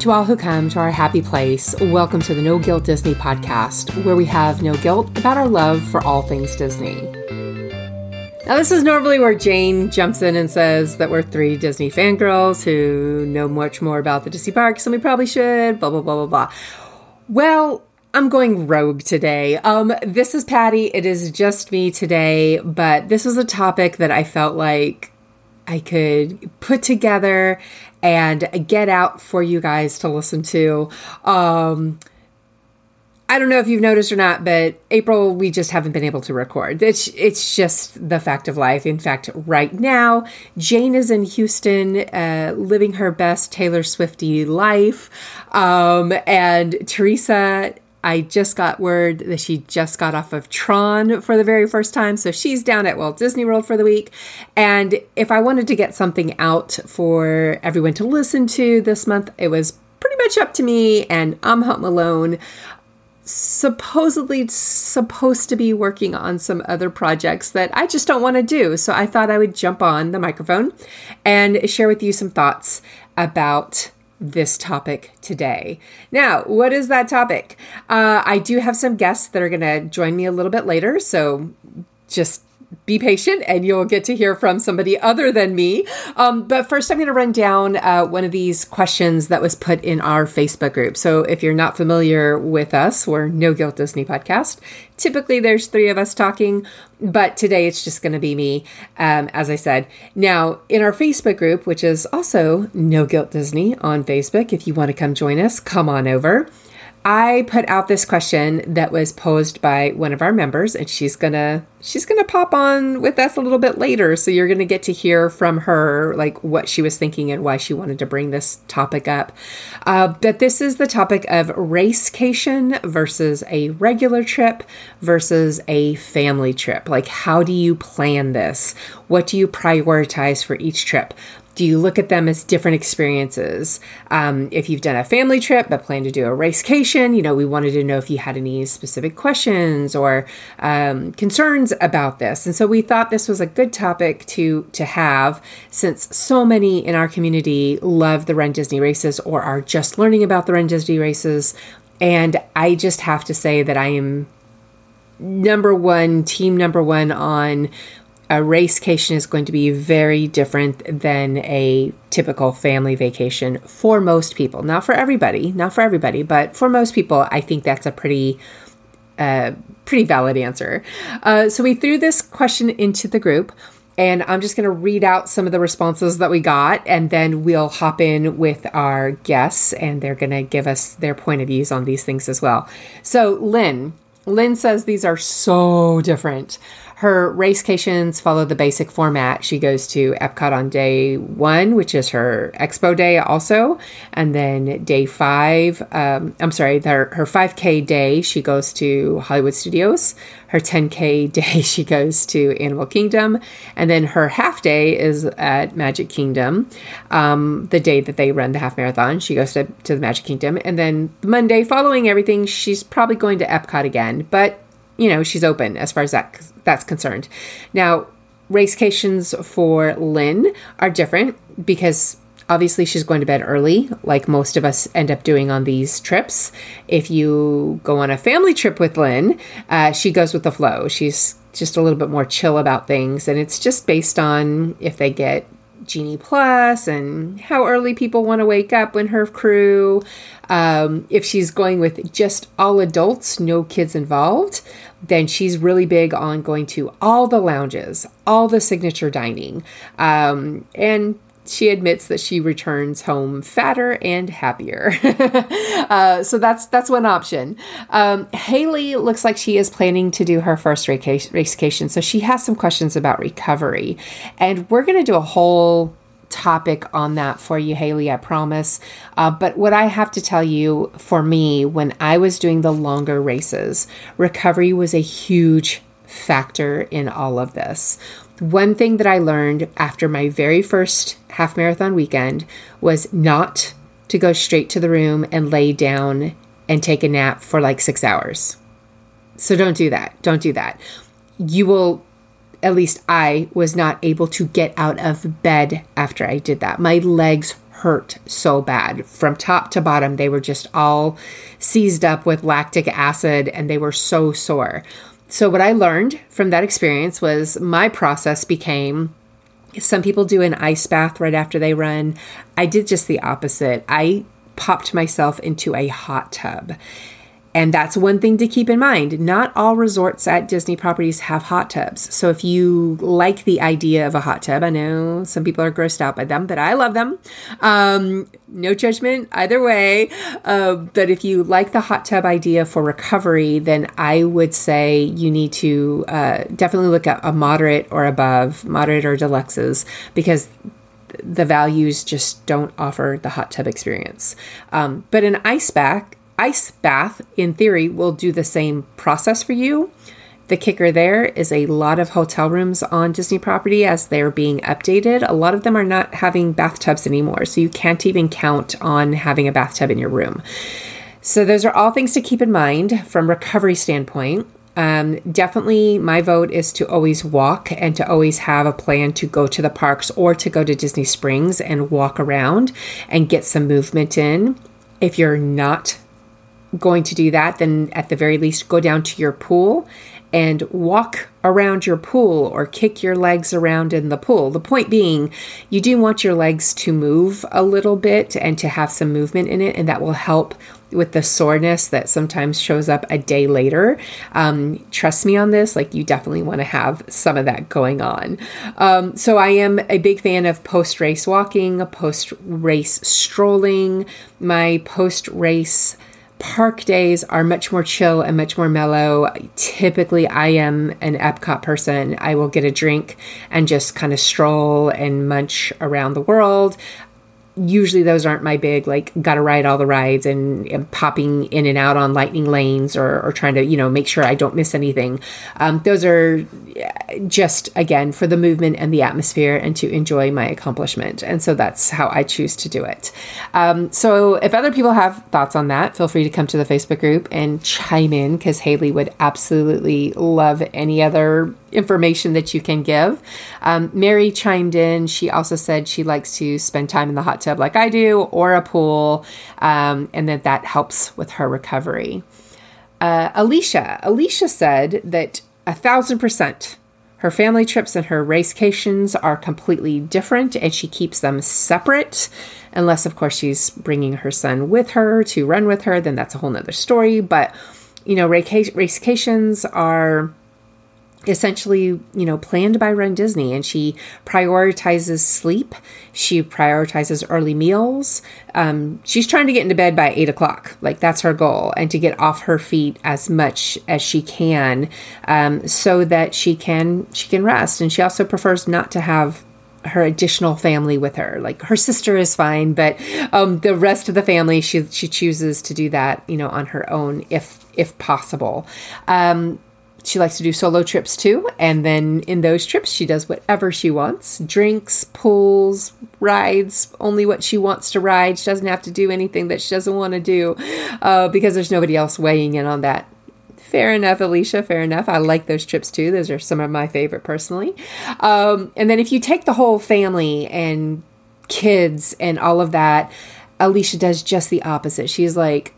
To all who come to our happy place, welcome to the No Guilt Disney podcast, where we have no guilt about our love for all things Disney. Now, this is normally where Jane jumps in and says that we're three Disney fangirls who know much more about the Disney parks than we probably should, blah, blah, blah, blah, blah. Well, I'm going rogue today. Um, this is Patty. It is just me today, but this was a topic that I felt like I could put together and get out for you guys to listen to. Um, I don't know if you've noticed or not, but April, we just haven't been able to record. It's it's just the fact of life. In fact, right now, Jane is in Houston, uh, living her best Taylor Swifty life, um, and Theresa I just got word that she just got off of Tron for the very first time. So she's down at Walt Disney World for the week. And if I wanted to get something out for everyone to listen to this month, it was pretty much up to me. And I'm home alone. Supposedly supposed to be working on some other projects that I just don't want to do. So I thought I would jump on the microphone and share with you some thoughts about this topic today. Now, what is that topic? Uh, I do have some guests that are going to join me a little bit later, so just be patient and you'll get to hear from somebody other than me. Um, but first, I'm going to run down uh, one of these questions that was put in our Facebook group. So if you're not familiar with us, we're No Guilt Disney Podcast. Typically, there's three of us talking, but today it's just going to be me, um, as I said. Now, in our Facebook group, which is also No Guilt Disney on Facebook, if you want to come join us, come on over. I put out this question that was posed by one of our members and she's going to she's going to pop on with us a little bit later so you're going to get to hear from her like what she was thinking and why she wanted to bring this topic up. Uh, but this is the topic of racecation versus a regular trip versus a family trip. Like how do you plan this? What do you prioritize for each trip? Do you look at them as different experiences? Um, if you've done a family trip but plan to do a racecation, you know, we wanted to know if you had any specific questions or um, concerns about this. And so we thought this was a good topic to to have since so many in our community love the Run Disney races or are just learning about the Run Disney races. And I just have to say that I am number one, team number one on a racecation is going to be very different than a typical family vacation for most people. Not for everybody, not for everybody, but for most people, I think that's a pretty uh, pretty valid answer. Uh, so we threw this question into the group. And I'm just going to read out some of the responses that we got, and then we'll hop in with our guests, and they're going to give us their point of views on these things as well. So, Lynn, Lynn says these are so different. Her racecations follow the basic format. She goes to Epcot on day one, which is her expo day, also. And then day five, um, I'm sorry, her, her 5K day, she goes to Hollywood Studios. Her 10K day, she goes to Animal Kingdom. And then her half day is at Magic Kingdom. Um, the day that they run the half marathon, she goes to, to the Magic Kingdom. And then Monday, following everything, she's probably going to Epcot again. But you know she's open as far as that that's concerned. Now, racecations for Lynn are different because obviously she's going to bed early, like most of us end up doing on these trips. If you go on a family trip with Lynn, uh, she goes with the flow. She's just a little bit more chill about things, and it's just based on if they get Genie Plus and how early people want to wake up when her crew. Um, if she's going with just all adults, no kids involved, then she's really big on going to all the lounges, all the signature dining. Um, and she admits that she returns home fatter and happier. uh, so that's that's one option. Um, Haley looks like she is planning to do her first vacation, so she has some questions about recovery, and we're going to do a whole topic on that for you, Haley, I promise. Uh, but what I have to tell you for me, when I was doing the longer races, recovery was a huge factor in all of this. One thing that I learned after my very first half marathon weekend was not to go straight to the room and lay down and take a nap for like six hours. So don't do that. Don't do that. You will at least I was not able to get out of bed after I did that. My legs hurt so bad. From top to bottom, they were just all seized up with lactic acid and they were so sore. So, what I learned from that experience was my process became some people do an ice bath right after they run. I did just the opposite. I popped myself into a hot tub. And that's one thing to keep in mind. Not all resorts at Disney properties have hot tubs. So if you like the idea of a hot tub, I know some people are grossed out by them, but I love them. Um, no judgment either way. Uh, but if you like the hot tub idea for recovery, then I would say you need to uh, definitely look at a moderate or above, moderate or deluxes, because the values just don't offer the hot tub experience. Um, but an ice bath ice bath, in theory, will do the same process for you. The kicker there is a lot of hotel rooms on Disney property as they're being updated. A lot of them are not having bathtubs anymore, so you can't even count on having a bathtub in your room. So those are all things to keep in mind from recovery standpoint. Um, definitely, my vote is to always walk and to always have a plan to go to the parks or to go to Disney Springs and walk around and get some movement in. If you're not going to do that, then at the very least, go down to your pool and walk around your pool or kick your legs around in the pool. The point being, you do want your legs to move a little bit and to have some movement in it, and that will help with the soreness that sometimes shows up a day later. Um, trust me on this, like you definitely want to have some of that going on. Um, so I am a big fan of post race walking, post race strolling, my post race park days are much more chill and much more mellow. Typically, I am an Epcot person. I will get a drink and just kind of stroll and munch around the world usually those aren't my big like gotta ride all the rides and, and, popping in and out on lightning lanes or, or trying to you know make sure i don't miss anything. Um, those are just again for the movement and the atmosphere and to enjoy my accomplishment. And so that's how i choose to do it. Um, so if other people have thoughts on that feel free to come to the facebook group and chime in because haley would absolutely love any other information that you can give. Um, Mary chimed in. She also said she likes to spend time in the hot tub like I do or a pool, um, and that that helps with her recovery. Uh, Alicia, Alicia said that a thousand percent. Her family trips and her racecations are completely different, and she keeps them separate. Unless, of course, she's bringing her son with her to run with her, then that's a whole nother story. But, you know, racecations are essentially, you know, planned by Run Disney. And she prioritizes sleep. She prioritizes early meals. Um, she's trying to get into bed by eight o'clock. Like that's her goal, and to get off her feet as much as she can, um, so that she can she can rest. And she also prefers not to have her additional family with her. Like her sister is fine, but um, the rest of the family, she she chooses to do that, you know, on her own if if possible. Um, she likes to do solo trips too. And then in those trips, she does whatever she wants drinks, pools, rides, only what she wants to ride. She doesn't have to do anything that she doesn't want to do uh, because there's nobody else weighing in on that. Fair enough, Alicia. Fair enough. I like those trips too. Those are some of my favorite personally. Um, and then if you take the whole family and kids and all of that, Alicia does just the opposite. She's like,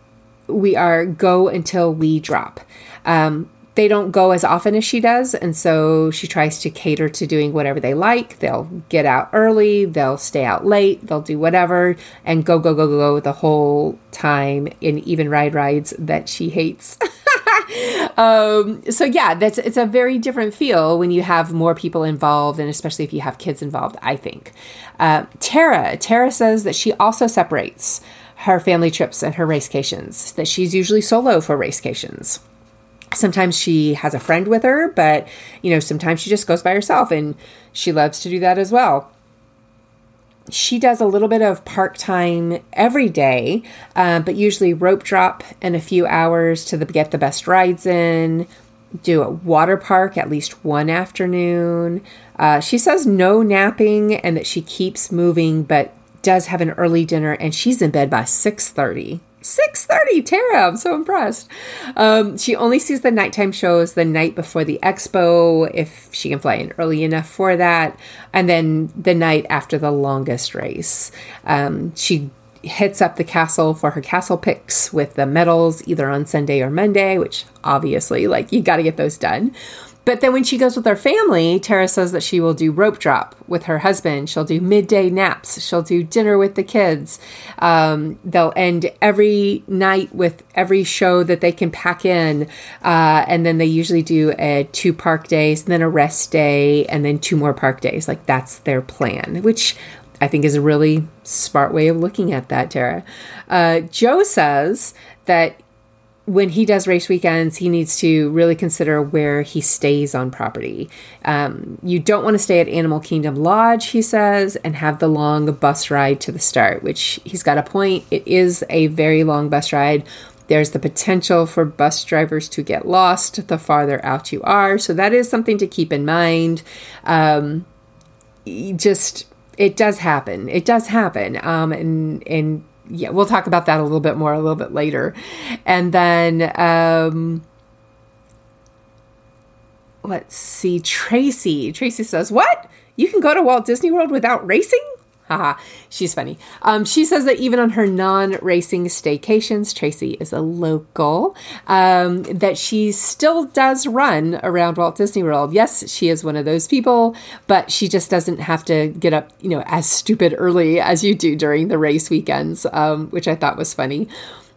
we are go until we drop. Um, they don't go as often as she does. And so she tries to cater to doing whatever they like. They'll get out early, they'll stay out late, they'll do whatever and go, go, go, go, go the whole time in even ride rides that she hates. um, so yeah, that's it's a very different feel when you have more people involved, and especially if you have kids involved. I think. Uh, Tara, Tara says that she also separates her family trips and her racecations. That she's usually solo for racecations sometimes she has a friend with her, but you know, sometimes she just goes by herself and she loves to do that as well. She does a little bit of park time every day, uh, but usually rope drop and a few hours to the, get the best rides in. Do a water park at least one afternoon. Uh, she says no napping and that she keeps moving, but does have an early dinner and she's in bed by 6:30 6.30 tara i'm so impressed. Um, she only sees the nighttime shows the night before the expo if she can fly in early enough for that and then the night after the longest race. Um, she hits up the castle for her castle picks with the medals either on sunday or monday which obviously like you got to get those done but then when she goes with her family, Tara says that she will do rope drop with her husband. She'll do midday naps. She'll do dinner with the kids. Um, they'll end every night with every show that they can pack in. Uh, and then they usually do a two park days, then a rest day, and then two more park days. Like that's their plan, which I think is a really smart way of looking at that, Tara. Uh, Joe says that when he does race weekends, he needs to really consider where he stays on property. Um, you don't want to stay at Animal Kingdom Lodge, he says, and have the long bus ride to the start, which he's got a point. It is a very long bus ride. There's the potential for bus drivers to get lost the farther out you are. So that is something to keep in mind. Um, just, it does happen. It does happen. Um, and, and, yeah, we'll talk about that a little bit more a little bit later. And then um, let's see, Tracy. Tracy says, What? You can go to Walt Disney World without racing? Haha, she's funny. Um, she says that even on her non racing staycations, Tracy is a local, um, that she still does run around Walt Disney World. Yes, she is one of those people, but she just doesn't have to get up, you know, as stupid early as you do during the race weekends, um, which I thought was funny.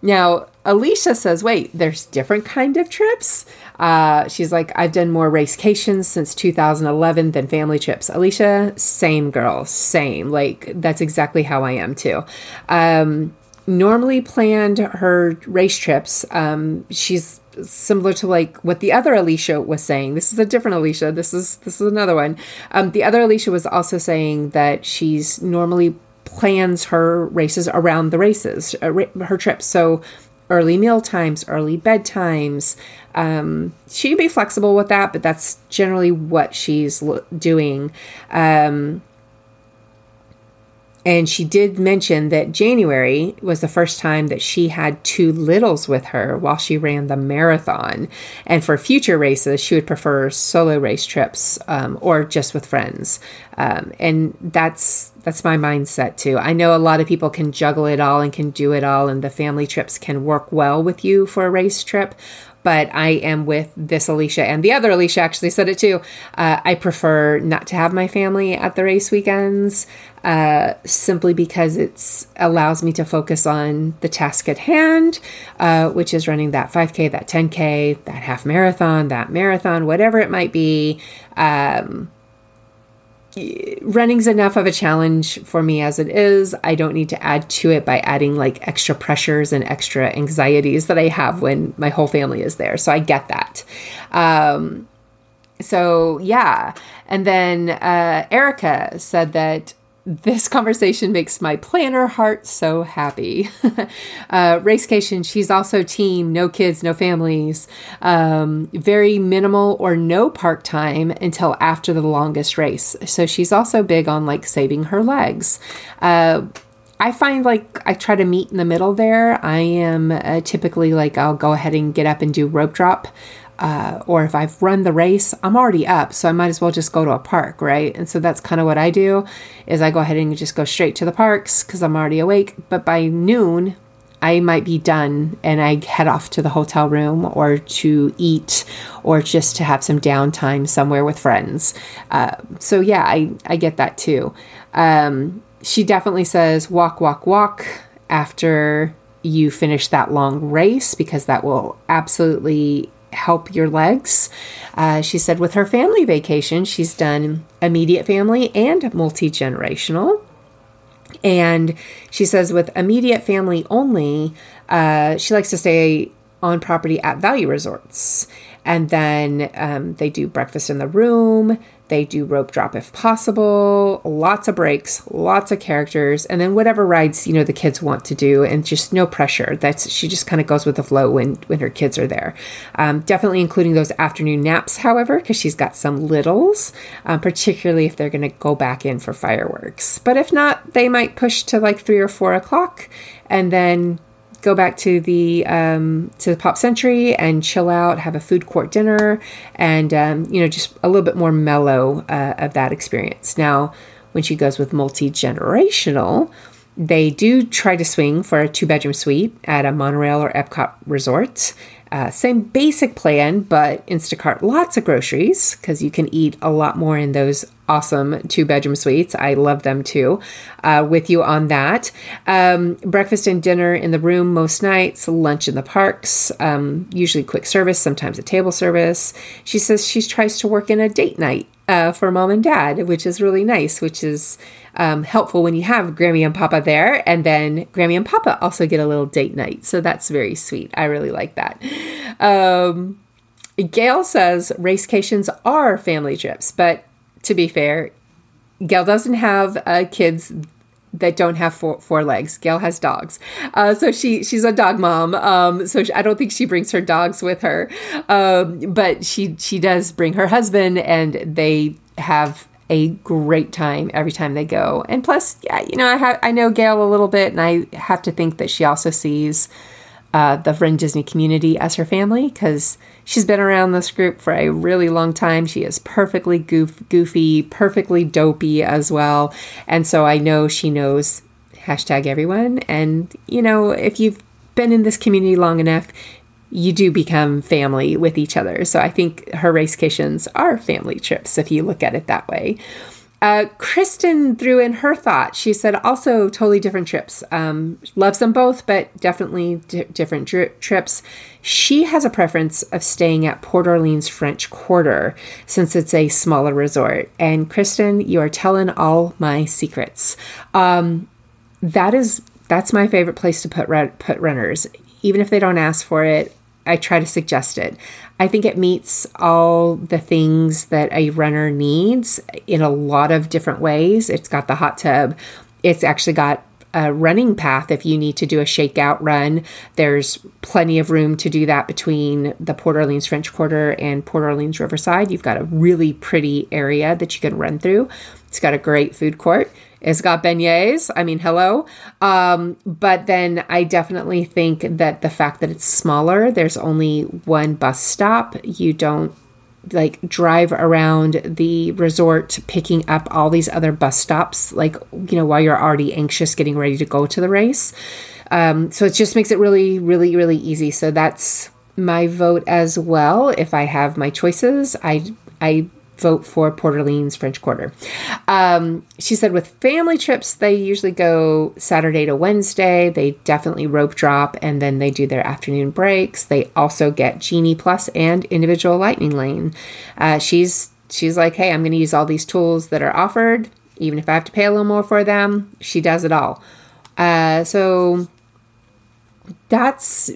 Now, Alicia says, wait, there's different kind of trips? Uh, she's like, I've done more racecations since 2011 than family trips. Alicia, same girl, same. Like, that's exactly how I am too. Um, normally planned her race trips. Um, she's similar to like what the other Alicia was saying. This is a different Alicia. This is this is another one. Um, the other Alicia was also saying that she's normally plans her races around the races, uh, her trips. So early meal times, early bedtimes. Um, she can be flexible with that, but that's generally what she's doing. Um, and she did mention that January was the first time that she had two littles with her while she ran the marathon. And for future races, she would prefer solo race trips um, or just with friends. Um, and that's that's my mindset too. I know a lot of people can juggle it all and can do it all, and the family trips can work well with you for a race trip but I am with this Alicia and the other Alicia actually said it too. Uh, I prefer not to have my family at the race weekends uh, simply because it allows me to focus on the task at hand, uh, which is running that 5K, that 10K, that half marathon, that marathon, whatever it might be. Um, running's enough of a challenge for me as it is. I don't need to add to it by adding like extra pressures and extra anxieties that I have when my whole family is there. So I get that. Um, so yeah. And then uh, Erica said that this conversation makes my planner heart so happy. uh, Racecation, she's also team, no kids, no families, um, very minimal or no park time until after the longest race. So she's also big on like saving her legs. Uh, I find like I try to meet in the middle there. I am uh, typically like I'll go ahead and get up and do rope drop uh, or if I've run the race, I'm already up, so I might as well just go to a park, right? And so that's kind of what I do is I go ahead and just go straight to the parks because I'm already awake. But by noon, I might be done and I head off to the hotel room or to eat or just to have some downtime somewhere with friends. Uh, so yeah, I, I get that too. Um, she definitely says walk, walk, walk after you finish that long race because that will absolutely help your legs. Uh, she said with her family vacation, she's done immediate family and multi generational. And she says with immediate family only, uh, she likes to stay on property at value resorts. And then um, they do breakfast in the room. They do rope drop if possible, lots of breaks, lots of characters, and then whatever rides you know the kids want to do, and just no pressure. That's she just kind of goes with the flow when when her kids are there. Um, definitely including those afternoon naps, however, because she's got some littles, um, particularly if they're going to go back in for fireworks. But if not, they might push to like three or four o'clock, and then go back to the um, to the Pop Century and chill out, have a food court dinner, and um, you know just a little bit more mellow uh, of that experience. Now, when she goes with multi generational, they do try to swing for a two bedroom suite at a monorail or Epcot resort. Uh, same basic plan, but Instacart lots of groceries because you can eat a lot more in those awesome two bedroom suites. I love them too. Uh, with you on that. Um, breakfast and dinner in the room most nights, lunch in the parks, um, usually quick service, sometimes a table service. She says she tries to work in a date night uh, for mom and dad, which is really nice, which is um, helpful when you have Grammy and Papa there. And then Grammy and Papa also get a little date night. So that's very sweet. I really like that. Um, Gail says racecations are family trips, but to be fair, Gail doesn't have uh, kids that don't have four, four legs. Gail has dogs, uh, so she she's a dog mom. Um, so she, I don't think she brings her dogs with her, um, but she she does bring her husband, and they have a great time every time they go. And plus, yeah, you know, I ha- I know Gail a little bit, and I have to think that she also sees uh, the Friend Disney community as her family because she's been around this group for a really long time. She is perfectly goof, goofy, perfectly dopey as well. And so I know she knows hashtag everyone. And, you know, if you've been in this community long enough, you do become family with each other. So I think her racecations are family trips if you look at it that way. Uh, Kristen threw in her thought. She said also totally different trips. Um, loves them both, but definitely d- different dri- trips. She has a preference of staying at Port Orleans French Quarter since it's a smaller resort. And Kristen, you are telling all my secrets. Um, that is that's my favorite place to put put runners. Even if they don't ask for it, I try to suggest it. I think it meets all the things that a runner needs in a lot of different ways. It's got the hot tub. It's actually got a running path if you need to do a shakeout run. There's plenty of room to do that between the Port Orleans French Quarter and Port Orleans Riverside. You've got a really pretty area that you can run through. It's got a great food court. It's got beignets. I mean, hello. Um, but then I definitely think that the fact that it's smaller, there's only one bus stop. You don't like drive around the resort picking up all these other bus stops, like, you know, while you're already anxious getting ready to go to the race. Um, so it just makes it really, really, really easy. So that's my vote as well. If I have my choices, I I vote for Port Orleans French Quarter. Um, she said with family trips, they usually go Saturday to Wednesday. They definitely rope drop and then they do their afternoon breaks. They also get Genie Plus and individual Lightning Lane. Uh, she's she's like, hey, I'm going to use all these tools that are offered, even if I have to pay a little more for them. She does it all. Uh, so that's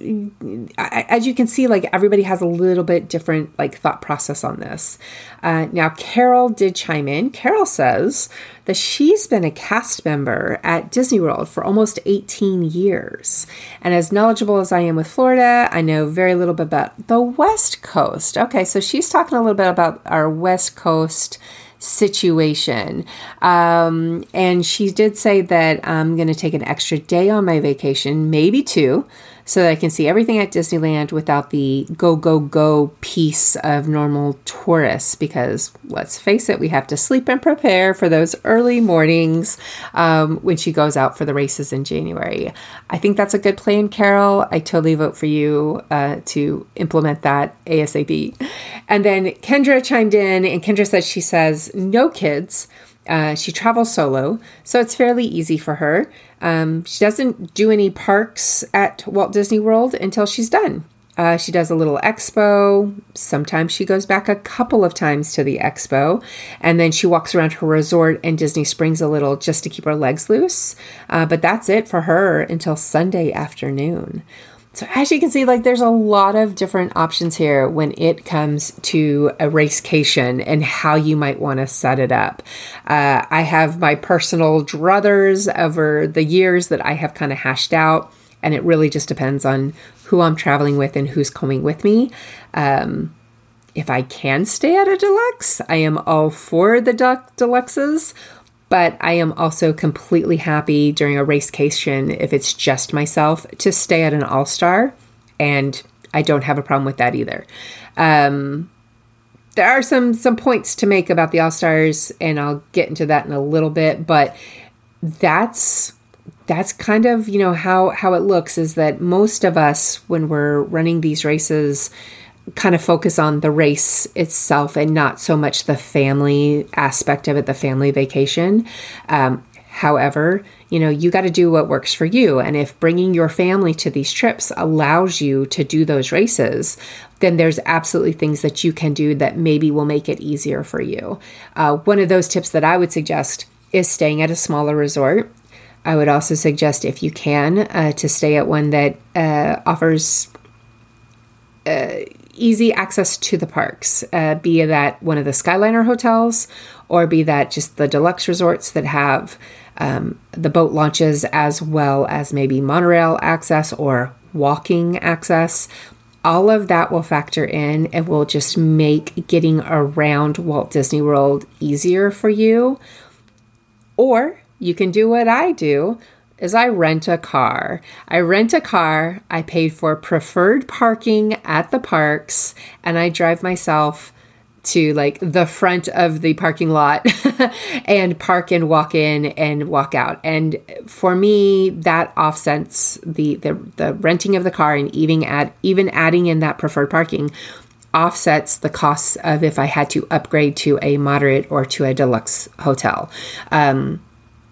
as you can see like everybody has a little bit different like thought process on this. Uh, now carol did chime in. Carol says that she's been a cast member at disney world for almost 18 years. And as knowledgeable as i am with florida i know very little bit about the west coast. Okay so she's talking a little bit about our west coast situation. Um, and she did say that I'm going to take an extra day on my vacation, maybe two, so that I can see everything at Disneyland without the go, go, go piece of normal tourists. Because let's face it, we have to sleep and prepare for those early mornings um, when she goes out for the races in January. I think that's a good plan, Carol. I totally vote for you uh, to implement that ASAP. And then Kendra chimed in, and Kendra says she says, no kids. Uh, she travels solo, so it's fairly easy for her. Um, she doesn't do any parks at Walt Disney World until she's done. Uh, she does a little expo. Sometimes she goes back a couple of times to the expo. And then she walks around her resort and Disney Springs a little just to keep her legs loose. Uh, but that's it for her until Sunday afternoon. So as you can see, like there's a lot of different options here when it comes to a racecation and how you might want to set it up. Uh, I have my personal druthers over the years that I have kind of hashed out, and it really just depends on who I'm traveling with and who's coming with me. Um, if I can stay at a deluxe, I am all for the duck deluxes. But I am also completely happy during a racecation if it's just myself to stay at an all star, and I don't have a problem with that either. Um, there are some some points to make about the all stars, and I'll get into that in a little bit. But that's that's kind of you know how how it looks is that most of us when we're running these races kind of focus on the race itself and not so much the family aspect of it, the family vacation. Um, however, you know, you got to do what works for you. And if bringing your family to these trips allows you to do those races, then there's absolutely things that you can do that maybe will make it easier for you. Uh, one of those tips that I would suggest is staying at a smaller resort. I would also suggest, if you can, uh, to stay at one that uh, offers uh, easy access to the parks, uh, be that one of the Skyliner hotels or be that just the deluxe resorts that have um, the boat launches as well as maybe monorail access or walking access. All of that will factor in and will just make getting around Walt Disney World easier for you. Or you can do what I do, is I rent a car. I rent a car, I pay for preferred parking at the parks, and I drive myself to like the front of the parking lot and park and walk in and walk out. And for me, that offsets the the, the renting of the car and even add even adding in that preferred parking offsets the costs of if I had to upgrade to a moderate or to a deluxe hotel. Um,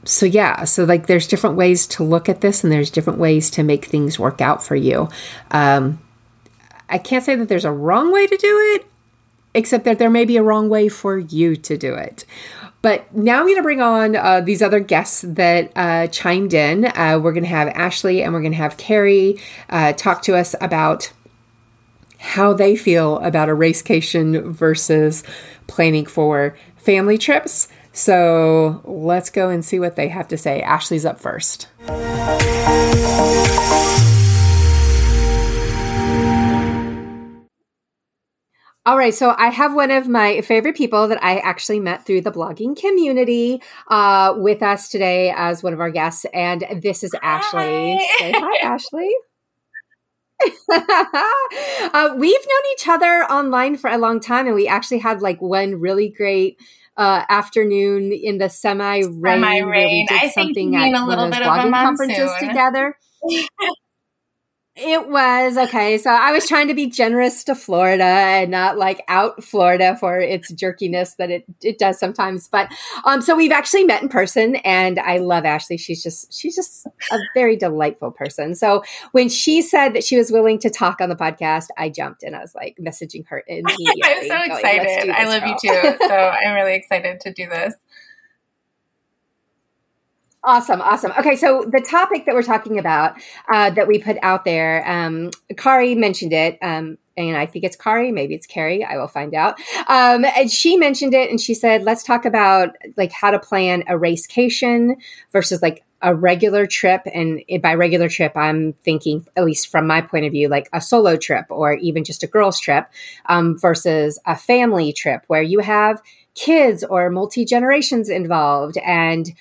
so yeah so like there's different ways to look at this and there's different ways to make things work out for you um, i can't say that there's a wrong way to do it except that there may be a wrong way for you to do it but now I'm going to bring on uh, these other guests that uh, chimed in. Uh, we're going to have Ashley and we're going to have Carrie uh, talk to us about how they feel about a racecation versus planning for family trips. So let's go and see what they have to say. Ashley's up first. All right, so I have one of my favorite people that I actually met through the blogging community uh, with us today as one of our guests, and this is Ashley. Hi. Say hi, Ashley. uh, we've known each other online for a long time, and we actually had like one really great uh, afternoon in the semi rain we did I something at one of those blogging conferences together. It was okay. So I was trying to be generous to Florida and not like out Florida for its jerkiness that it, it does sometimes. But um, so we've actually met in person, and I love Ashley. She's just she's just a very delightful person. So when she said that she was willing to talk on the podcast, I jumped and I was like messaging her immediately. I'm so excited. I love you too. So I'm really excited to do this. Awesome, awesome. Okay, so the topic that we're talking about uh, that we put out there, um, Kari mentioned it, um, and I think it's Kari, maybe it's Carrie. I will find out. Um, and she mentioned it, and she said, "Let's talk about like how to plan a racecation versus like a regular trip." And by regular trip, I'm thinking, at least from my point of view, like a solo trip or even just a girls' trip um, versus a family trip where you have kids or multi generations involved and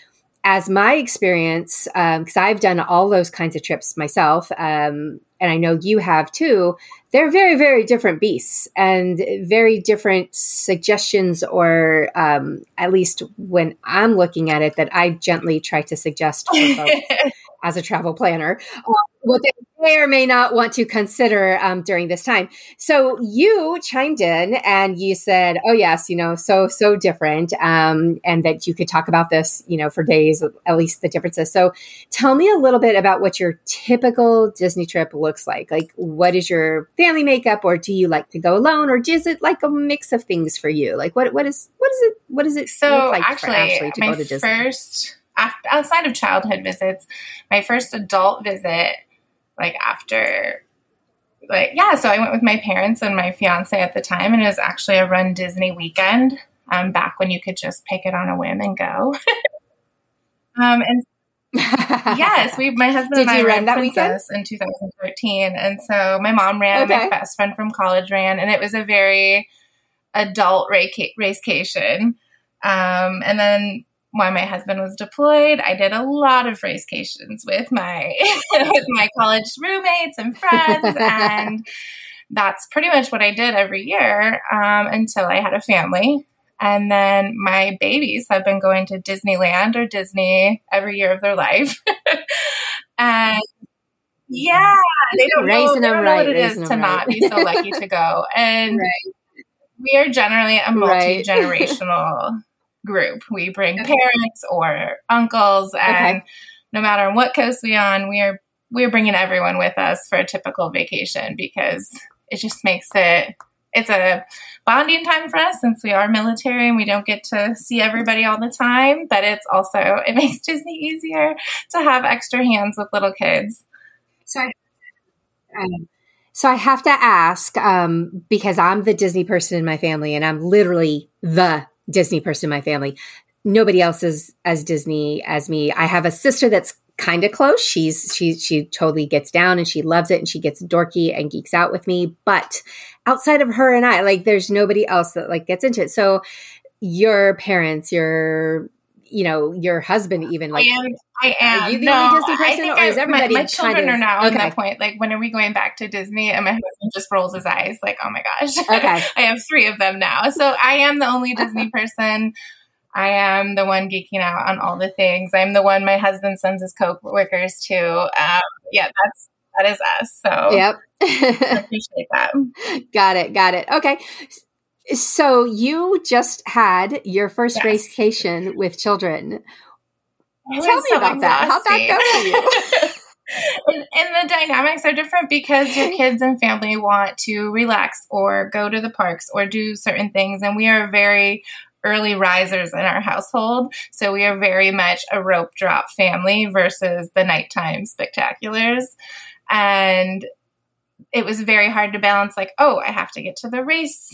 as my experience, because um, I've done all those kinds of trips myself, um, and I know you have too, they're very, very different beasts and very different suggestions, or um, at least when I'm looking at it, that I gently try to suggest as a travel planner, uh, what they may or may not want to consider um, during this time. So you chimed in and you said, "Oh yes, you know, so so different," um, and that you could talk about this, you know, for days, at least the differences. So tell me a little bit about what your typical Disney trip looks like. Like, what is your family makeup, or do you like to go alone, or is it like a mix of things for you? Like, what what is what is it? What does it so look like actually, for Ashley to go to Disney? First after, outside of childhood visits, my first adult visit, like after, like, yeah, so I went with my parents and my fiance at the time, and it was actually a Run Disney weekend um, back when you could just pick it on a whim and go. um, and yes, we. My husband Did and I ran that Princess weekend? in 2013, and so my mom ran, okay. my best friend from college ran, and it was a very adult racecation. Um, and then while my husband was deployed, I did a lot of racecations with my with my college roommates and friends, and that's pretty much what I did every year um, until I had a family. And then my babies have been going to Disneyland or Disney every year of their life. and yeah, they don't know, they don't know right, what it is to right. not be so lucky to go. And right. we are generally a multi generational group. We bring okay. parents or uncles, and okay. no matter what coast we on, we are we're bringing everyone with us for a typical vacation because it just makes it it's a bonding time for us since we are military and we don't get to see everybody all the time but it's also it makes disney easier to have extra hands with little kids so I, um, so I have to ask um, because I'm the Disney person in my family, and I'm literally the Disney person in my family. Nobody else is as Disney as me. I have a sister that's kind of close. She's she she totally gets down and she loves it and she gets dorky and geeks out with me. But outside of her and I, like there's nobody else that like gets into it. So your parents, your you know, your husband even like I am I am. Are you the no, only Disney person or I, is everybody my, my children of, are now okay. at that point. Like when are we going back to Disney? And my husband just rolls his eyes like, oh my gosh. Okay. I have three of them now. So I am the only Disney person. I am the one geeking out on all the things. I'm the one my husband sends his co-workers to. Um, yeah, that's that is us. So yep, I appreciate that. Got it. Got it. Okay. So you just had your first yes. vacation with children. Tell me so about exhausting. that. How'd that go for you? and, and, the dynamics are different because your kids and family want to relax or go to the parks or do certain things. And we are very early risers in our household. So we are very much a rope drop family versus the nighttime spectaculars. And it was very hard to balance, like, oh, I have to get to the race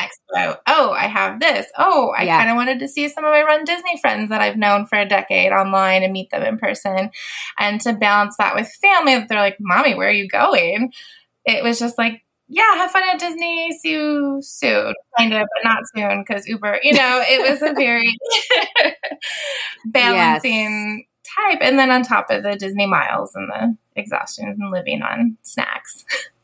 expo. Oh, I have this. Oh, I yeah. kind of wanted to see some of my Run Disney friends that I've known for a decade online and meet them in person. And to balance that with family, they're like, Mommy, where are you going? It was just like, yeah, have fun at Disney. See you soon, kind of, but not soon because Uber, you know, it was a very balancing yes. type. And then on top of the Disney miles and the exhaustion and living on snacks.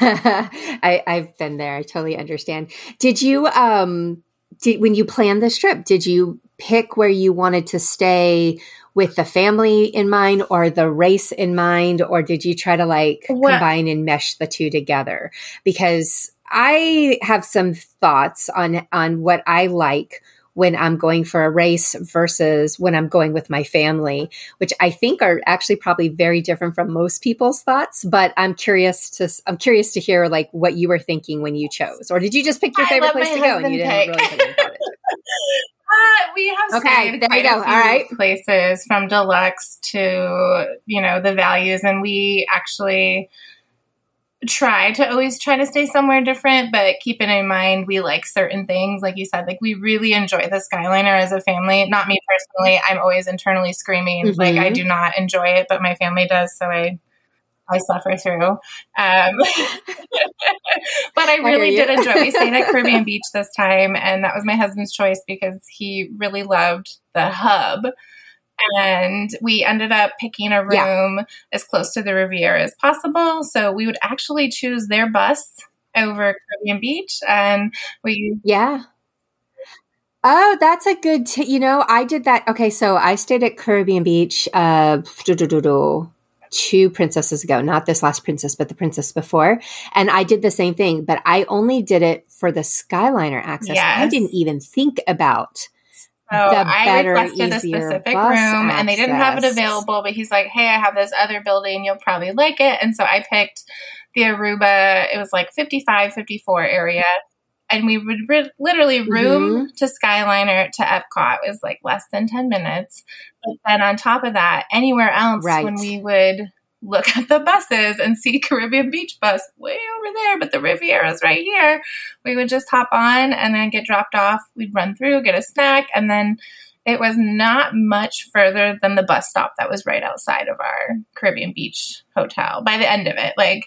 I, I've been there. I totally understand. Did you um did when you planned this trip, did you pick where you wanted to stay with the family in mind or the race in mind, or did you try to like what? combine and mesh the two together? Because I have some thoughts on on what I like when I'm going for a race versus when I'm going with my family, which I think are actually probably very different from most people's thoughts. But I'm curious to I'm curious to hear like what you were thinking when you chose, or did you just pick your favorite place to go and you didn't really think about it? Uh, we have okay, there you go. All right, places from deluxe to you know the values, and we actually try to always try to stay somewhere different, but keeping in mind we like certain things. Like you said, like we really enjoy the Skyliner as a family. Not me personally. I'm always internally screaming. Mm-hmm. Like I mm-hmm. do not enjoy it, but my family does. So I I suffer through. Um, but I really I did enjoy. We stayed at Caribbean Beach this time, and that was my husband's choice because he really loved the hub and we ended up picking a room yeah. as close to the Riviera as possible. So we would actually choose their bus over Caribbean Beach, and we yeah. Oh, that's a good. T- you know, I did that. Okay, so I stayed at Caribbean Beach. Uh, two princesses ago, not this last princess, but the princess before. And I did the same thing, but I only did it for the Skyliner access. Yes. I didn't even think about so I requested a specific room access. and they didn't have it available, but he's like, Hey, I have this other building. You'll probably like it. And so I picked the Aruba. It was like 55, 54 area. And we would re- literally room mm-hmm. to Skyliner to Epcot was like less than 10 minutes. But then on top of that, anywhere else, right. when we would look at the buses and see Caribbean Beach bus way over there, but the Riviera's right here. We would just hop on and then get dropped off. We'd run through, get a snack, and then it was not much further than the bus stop that was right outside of our Caribbean Beach hotel by the end of it. Like,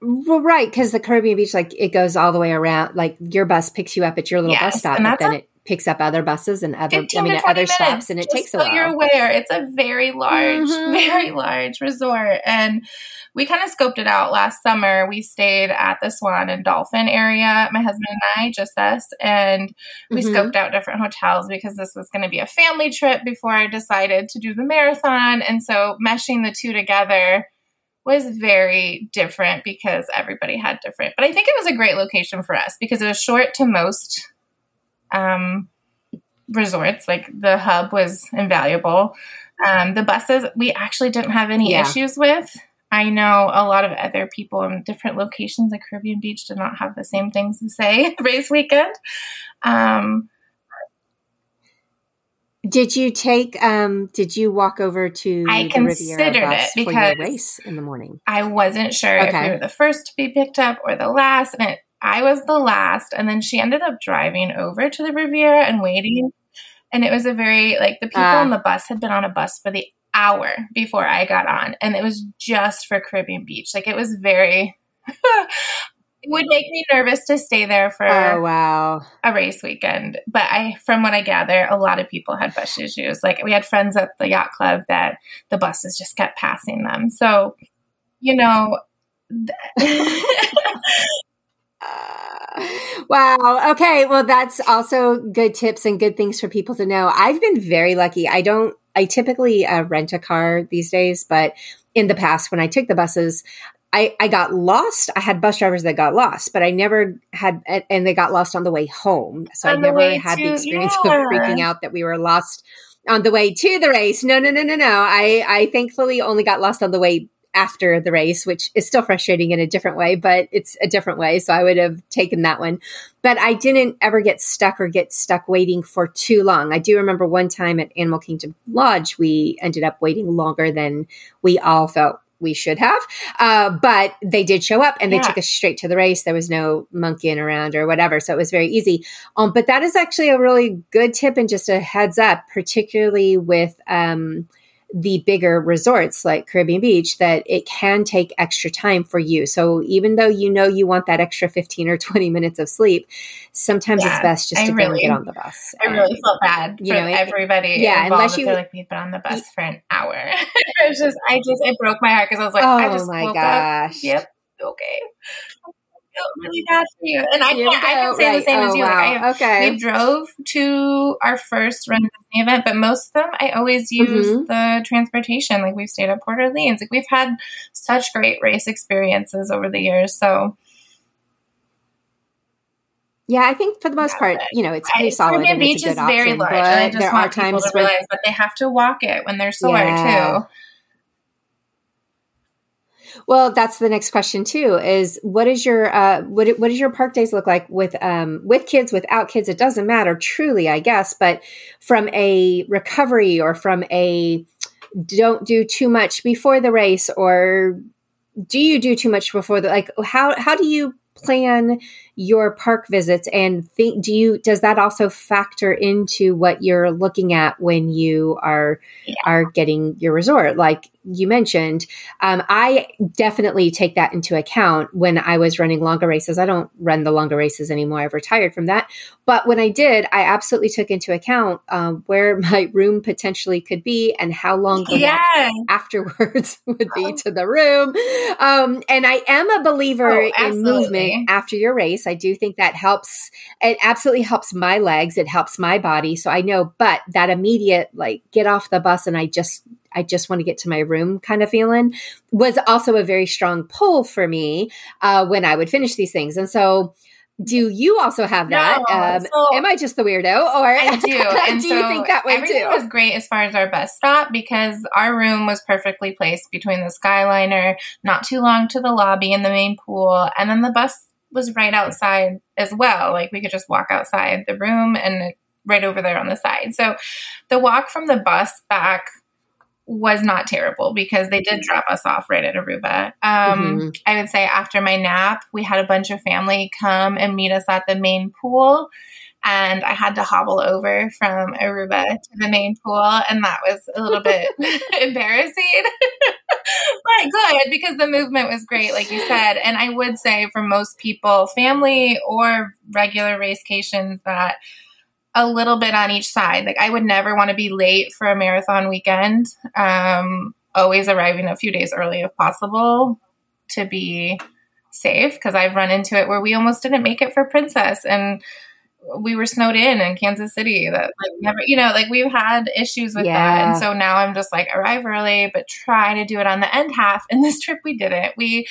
Well, right, because the Caribbean beach, like it goes all the way around. Like your bus picks you up at your little yes, bus stop, but then a, it picks up other buses and other, I mean, other minutes, stops, and it takes a so while. You're aware, it's a very large, mm-hmm. very large resort, and we kind of scoped it out last summer. We stayed at the Swan and Dolphin area, my husband and I, just us, and we mm-hmm. scoped out different hotels because this was going to be a family trip before I decided to do the marathon, and so meshing the two together was very different because everybody had different. But I think it was a great location for us because it was short to most um, resorts. Like the hub was invaluable. Um, the buses we actually didn't have any yeah. issues with. I know a lot of other people in different locations at Caribbean Beach did not have the same things to say race weekend. Um, did you take? Um, did you walk over to? I considered it because race in the morning. I wasn't sure okay. if we were the first to be picked up or the last, and it, I was the last. And then she ended up driving over to the Riviera and waiting. And it was a very like the people uh, on the bus had been on a bus for the hour before I got on, and it was just for Caribbean Beach. Like it was very. it would make me nervous to stay there for oh wow a race weekend but i from what i gather a lot of people had bus issues like we had friends at the yacht club that the buses just kept passing them so you know wow. Okay. Well, that's also good tips and good things for people to know. I've been very lucky. I don't, I typically uh, rent a car these days, but in the past, when I took the buses, I, I got lost. I had bus drivers that got lost, but I never had, and they got lost on the way home. So on I never had to, the experience yeah. of freaking out that we were lost on the way to the race. No, no, no, no, no. I, I thankfully only got lost on the way after the race, which is still frustrating in a different way, but it's a different way. So I would have taken that one. But I didn't ever get stuck or get stuck waiting for too long. I do remember one time at Animal Kingdom Lodge, we ended up waiting longer than we all felt we should have. Uh, but they did show up and they yeah. took us straight to the race. There was no monkeying around or whatever. So it was very easy. Um, but that is actually a really good tip and just a heads up, particularly with, um, the bigger resorts like Caribbean Beach that it can take extra time for you. So even though you know you want that extra 15 or 20 minutes of sleep, sometimes yeah, it's best just I to really, get on the bus. I really felt bad you for know, everybody. Yeah, unless you like we've been on the bus for an hour. it was just I just it broke my heart because I was like, oh I just my gosh. Up. Yep. Okay really bad for you. And I, can, I can say right. the same oh, as you. Wow. Like I, okay. We drove to our first run of Disney event, but most of them I always use mm-hmm. the transportation. Like we've stayed at Port Orleans. Like we've had such great race experiences over the years. So yeah, I think for the most part, you know, it's pretty I, solid. Caribbean Beach is very option, large, and I just want people to realize, but they have to walk it when they're sore yeah. too. Well, that's the next question too. Is what is your uh, what what does your park days look like with um, with kids, without kids? It doesn't matter, truly, I guess. But from a recovery or from a don't do too much before the race, or do you do too much before the like? How how do you plan your park visits and think do you does that also factor into what you're looking at when you are yeah. are getting your resort like you mentioned, um, I definitely take that into account when I was running longer races. I don't run the longer races anymore. I've retired from that. But when I did, I absolutely took into account um, where my room potentially could be and how long the yeah. afterwards would be to the room. Um, and I am a believer oh, in movement after your race. I do think that helps. It absolutely helps my legs. It helps my body. So I know, but that immediate, like, get off the bus and I just I just want to get to my room kind of feeling was also a very strong pull for me uh, when I would finish these things. And so, do you also have that? No, um, so am I just the weirdo, or I do? And do so you think that way everything too? was great as far as our bus stop because our room was perfectly placed between the Skyliner, not too long to the lobby and the main pool, and then the bus was right outside as well. Like we could just walk outside the room and right over there on the side. So the walk from the bus back was not terrible because they did drop us off right at Aruba. Um, mm-hmm. I would say after my nap, we had a bunch of family come and meet us at the main pool. And I had to hobble over from Aruba to the main pool, and that was a little bit embarrassing, but good because the movement was great, like you said. And I would say for most people, family or regular racecations, that a little bit on each side. Like I would never want to be late for a marathon weekend. Um, always arriving a few days early if possible to be safe because I've run into it where we almost didn't make it for Princess and we were snowed in in Kansas City that like mm-hmm. never you know like we've had issues with yeah. that. And so now I'm just like arrive early but try to do it on the end half. And this trip we didn't. We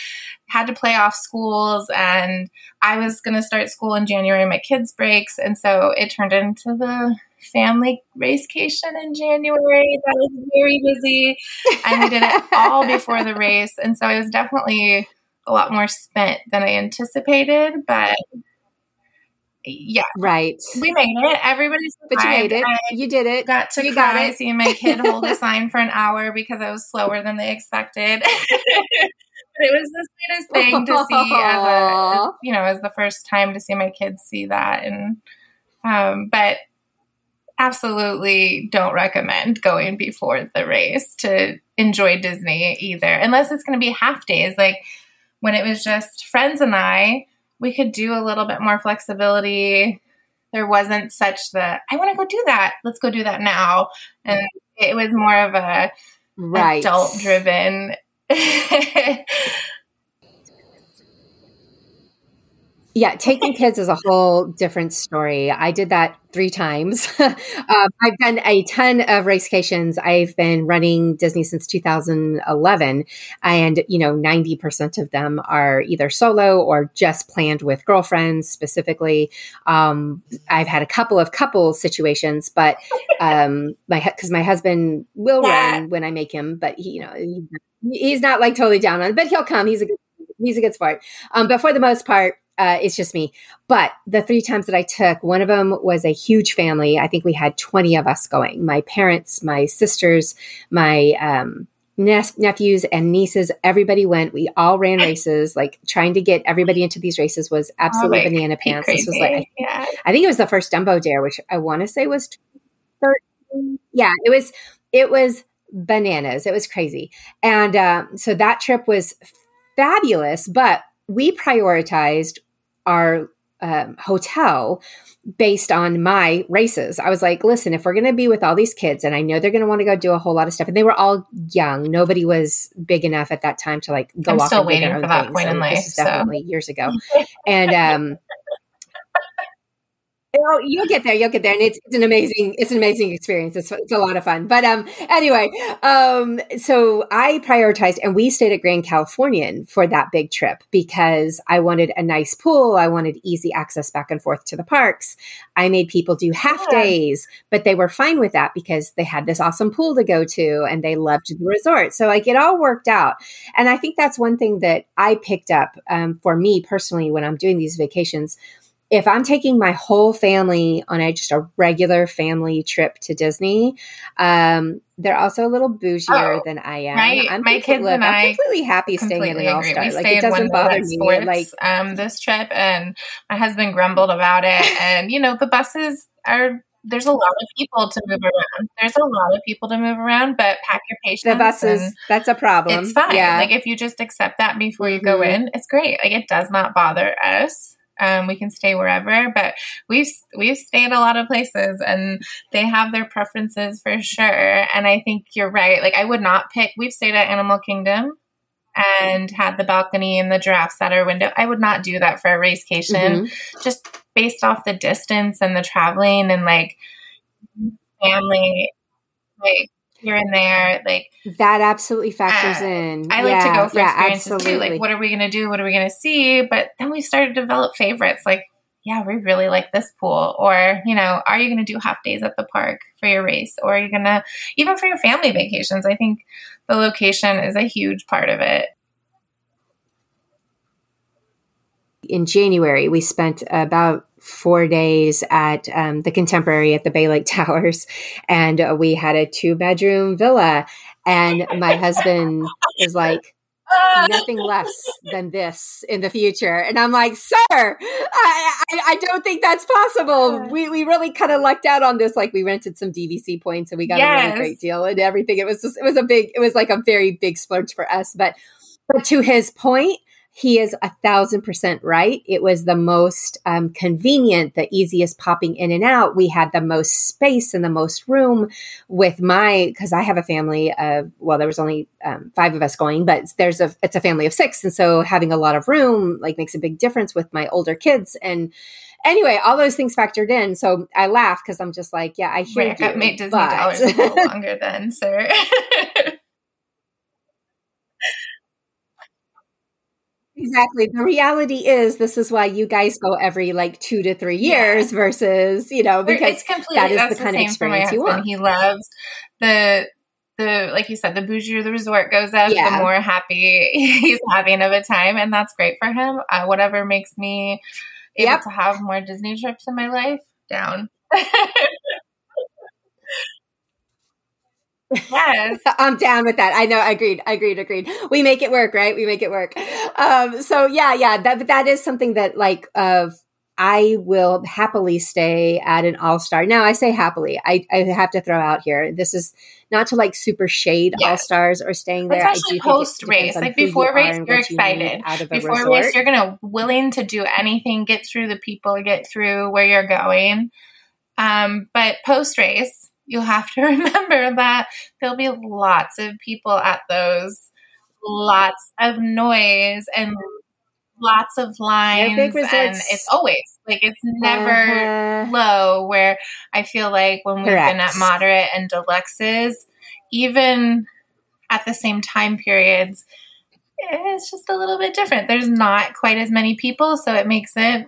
had to play off schools and I was going to start school in January my kids breaks. And so it turned into the family racecation in January. That was very busy. And we did it all before the race. And so it was definitely a lot more spent than I anticipated but yeah. Right. We made it. Everybody's But you made it. I you did it. Got to you cry got it. seeing my kid hold a sign for an hour because I was slower than they expected. but it was the sweetest thing to see as a, you know, as the first time to see my kids see that. And, um, but absolutely don't recommend going before the race to enjoy Disney either, unless it's going to be half days. Like when it was just friends and I, we could do a little bit more flexibility. There wasn't such the I want to go do that. Let's go do that now. And it was more of a right. adult driven Yeah, taking kids is a whole different story. I did that three times. um, I've done a ton of racecations. I've been running Disney since 2011, and you know, 90% of them are either solo or just planned with girlfriends. Specifically, um, I've had a couple of couple situations, but um, my because my husband will yeah. run when I make him, but he, you know, he, he's not like totally down on, it, but he'll come. He's a good he's a good sport. Um, but for the most part uh, it's just me. But the three times that I took, one of them was a huge family. I think we had 20 of us going my parents, my sisters, my um, ne- nephews, and nieces. Everybody went. We all ran races. Like trying to get everybody into these races was absolutely oh, banana pants. This was like, yeah. I think it was the first Dumbo Dare, which I want to say was 13. Yeah, it was, it was bananas. It was crazy. And uh, so that trip was fabulous, but we prioritized our um, hotel based on my races. I was like, listen, if we're going to be with all these kids and I know they're going to want to go do a whole lot of stuff and they were all young, nobody was big enough at that time to like go I'm off still waiting for that point in life. This is definitely so. years ago. and, um, Oh, you'll get there. You'll get there, and it's, it's an amazing it's an amazing experience. It's, it's a lot of fun. But um, anyway, um, so I prioritized, and we stayed at Grand Californian for that big trip because I wanted a nice pool. I wanted easy access back and forth to the parks. I made people do half yeah. days, but they were fine with that because they had this awesome pool to go to, and they loved the resort. So like it all worked out, and I think that's one thing that I picked up um, for me personally when I'm doing these vacations if I'm taking my whole family on a just a regular family trip to Disney, um, they're also a little bougier oh, than I am. My, I'm my kids look, and I'm completely happy staying in an All Star. Like it doesn't bother me. Sports, like um, this trip, and my husband grumbled about it. And you know, the buses are. There's a lot of people to move around. There's a lot of people to move around, but pack your patience. The buses, that's a problem. It's fine. Yeah. Like if you just accept that before you mm-hmm. go in, it's great. Like it does not bother us. Um, we can stay wherever, but we've we've stayed a lot of places, and they have their preferences for sure. And I think you're right. Like I would not pick. We've stayed at Animal Kingdom and had the balcony and the giraffes at our window. I would not do that for a racecation, mm-hmm. just based off the distance and the traveling and like family. Like here and there. Like that absolutely factors uh, in. I like yeah, to go for yeah, experiences absolutely. too. Like, what are we going to do? What are we going to see? But then we started to develop favorites. Like, yeah, we really like this pool. Or, you know, are you going to do half days at the park for your race? Or are you going to, even for your family vacations? I think the location is a huge part of it. In January, we spent about four days at um, the Contemporary at the Bay Lake Towers, and uh, we had a two bedroom villa. And my husband is like, nothing less than this in the future. And I'm like, sir, I, I, I don't think that's possible. We, we really kind of lucked out on this. Like we rented some DVC points and we got yes. a really great deal and everything. It was just, it was a big, it was like a very big splurge for us. But, but to his point, he is a thousand percent right. It was the most um, convenient, the easiest popping in and out. We had the most space and the most room with my, because I have a family of, well, there was only um, five of us going, but there's a, it's a family of six. And so having a lot of room like makes a big difference with my older kids. And anyway, all those things factored in. So I laugh because I'm just like, yeah, I hear right, you. I made Disney but... dollars a little longer then, sir. Exactly. The reality is, this is why you guys go every like two to three years yeah. versus, you know, because that is the kind the of experience you want. He loves the, the, like you said, the bougier the resort goes up, yeah. the more happy he's having of a time. And that's great for him. Uh, whatever makes me able yep. to have more Disney trips in my life, down. Yes. I'm down with that. I know. Agreed. Agreed. Agreed. We make it work, right? We make it work. Um, so yeah, yeah, that, that is something that like, of, I will happily stay at an all star. Now I say happily. I, I have to throw out here. This is not to like super shade yes. all stars or staying there. Especially post race, like before race, you're excited. Before resort. race, you're gonna willing to do anything, get through the people, get through where you're going. Um, but post race, you have to remember that there'll be lots of people at those, lots of noise and lots of lines and it's always like it's never uh-huh. low where i feel like when we've Correct. been at moderate and deluxes even at the same time periods it's just a little bit different there's not quite as many people so it makes it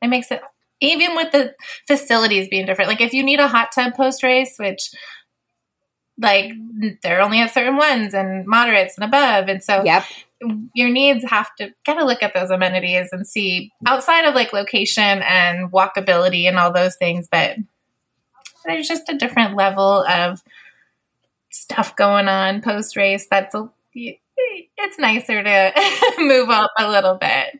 it makes it even with the facilities being different. Like if you need a hot tub post race, which like they're only at certain ones and moderates and above, and so yep. your needs have to kind of look at those amenities and see outside of like location and walkability and all those things, but there's just a different level of stuff going on post race that's a it's nicer to move up a little bit.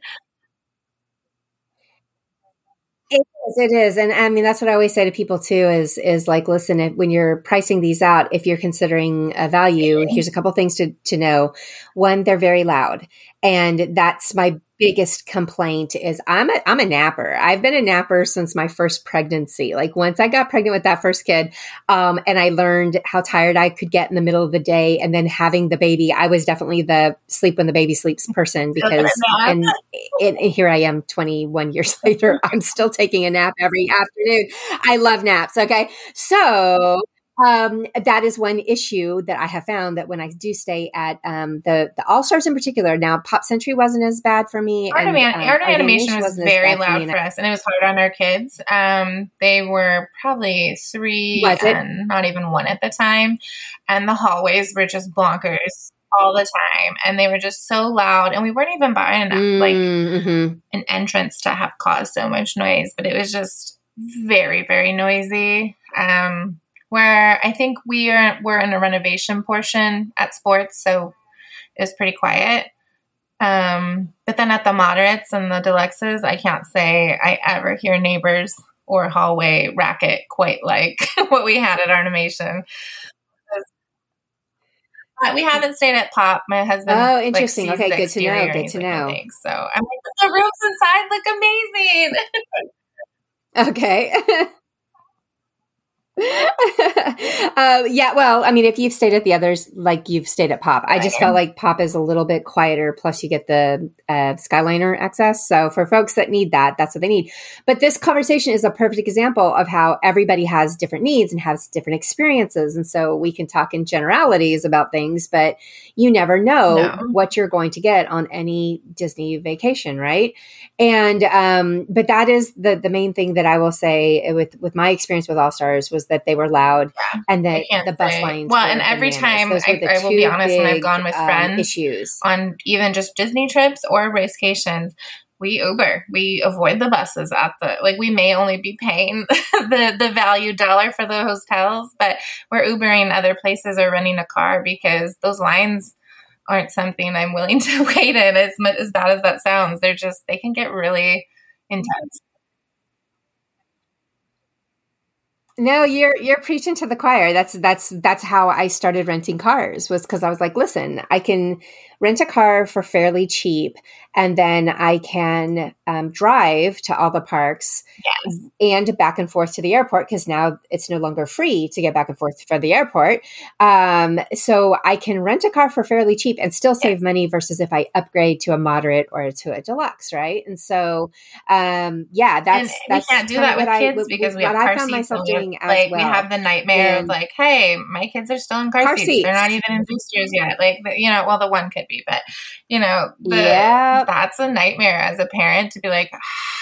It is, it is. And I mean, that's what I always say to people too is, is like, listen, if, when you're pricing these out, if you're considering a value, mm-hmm. here's a couple things to, to know. One, they're very loud. And that's my biggest complaint is I'm a I'm a napper. I've been a napper since my first pregnancy. Like once I got pregnant with that first kid, um, and I learned how tired I could get in the middle of the day, and then having the baby, I was definitely the sleep when the baby sleeps person because and, and, and here I am 21 years later, I'm still taking a nap every afternoon. I love naps. Okay, so um, that is one issue that I have found that when I do stay at um, the the All Stars in particular. Now, Pop Century wasn't as bad for me. Art, and, um, art animation was very loud for, for us, and it was hard on our kids. Um, they were probably three and not even one at the time, and the hallways were just bonkers all the time and they were just so loud and we weren't even buying enough like mm-hmm. an entrance to have caused so much noise but it was just very very noisy um where I think we are we're in a renovation portion at sports, so it's pretty quiet. Um, but then at the moderates and the deluxes, I can't say I ever hear neighbors or hallway racket quite like what we had at Artimation. we haven't stayed at Pop. My husband. Oh, interesting. Like, okay, good to know. Good to know. So I'm like, the rooms inside look amazing. okay. uh, yeah, well, I mean, if you've stayed at the others, like you've stayed at Pop, I just felt like Pop is a little bit quieter. Plus, you get the uh, Skyliner access. So, for folks that need that, that's what they need. But this conversation is a perfect example of how everybody has different needs and has different experiences. And so, we can talk in generalities about things, but you never know no. what you're going to get on any Disney vacation, right? And, um, but that is the the main thing that I will say with with my experience with All Stars was was that they were loud yeah, and that the bus say. lines. Well, and every time I, I, will be honest, when I've gone with um, friends issues on even just Disney trips or racecations, we Uber. We avoid the buses at the like. We may only be paying the the value dollar for the hotels, but we're Ubering other places or renting a car because those lines aren't something I'm willing to wait in as much as bad as that sounds. They're just they can get really intense. No, you're you're preaching to the choir. That's that's that's how I started renting cars was because I was like, listen, I can rent a car for fairly cheap and then I can um, drive to all the parks yes. and back and forth to the airport because now it's no longer free to get back and forth for the airport. Um, so I can rent a car for fairly cheap and still save yes. money versus if I upgrade to a moderate or to a deluxe, right? And so, um, yeah, that's and that's we can't do that with kids I, because we have car I found myself doing like well. we have the nightmare and of like, hey, my kids are still in car, car seats. seats. They're not even in boosters yet. Like, you know, well, the one could be, but you know, the, yeah, that's a nightmare as a parent to be like,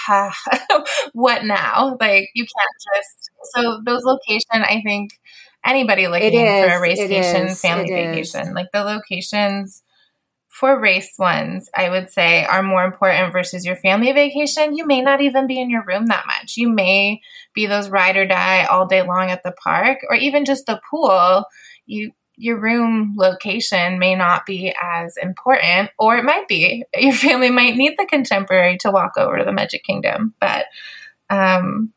ah, what now? Like you can't just. So those location, I think anybody looking for a racecation, family vacation, is. like the locations for race ones, I would say are more important versus your family vacation. You may not even be in your room that much. You may be those ride or die all day long at the park or even just the pool. You your room location may not be as important, or it might be. Your family might need the contemporary to walk over to the Magic Kingdom, but um,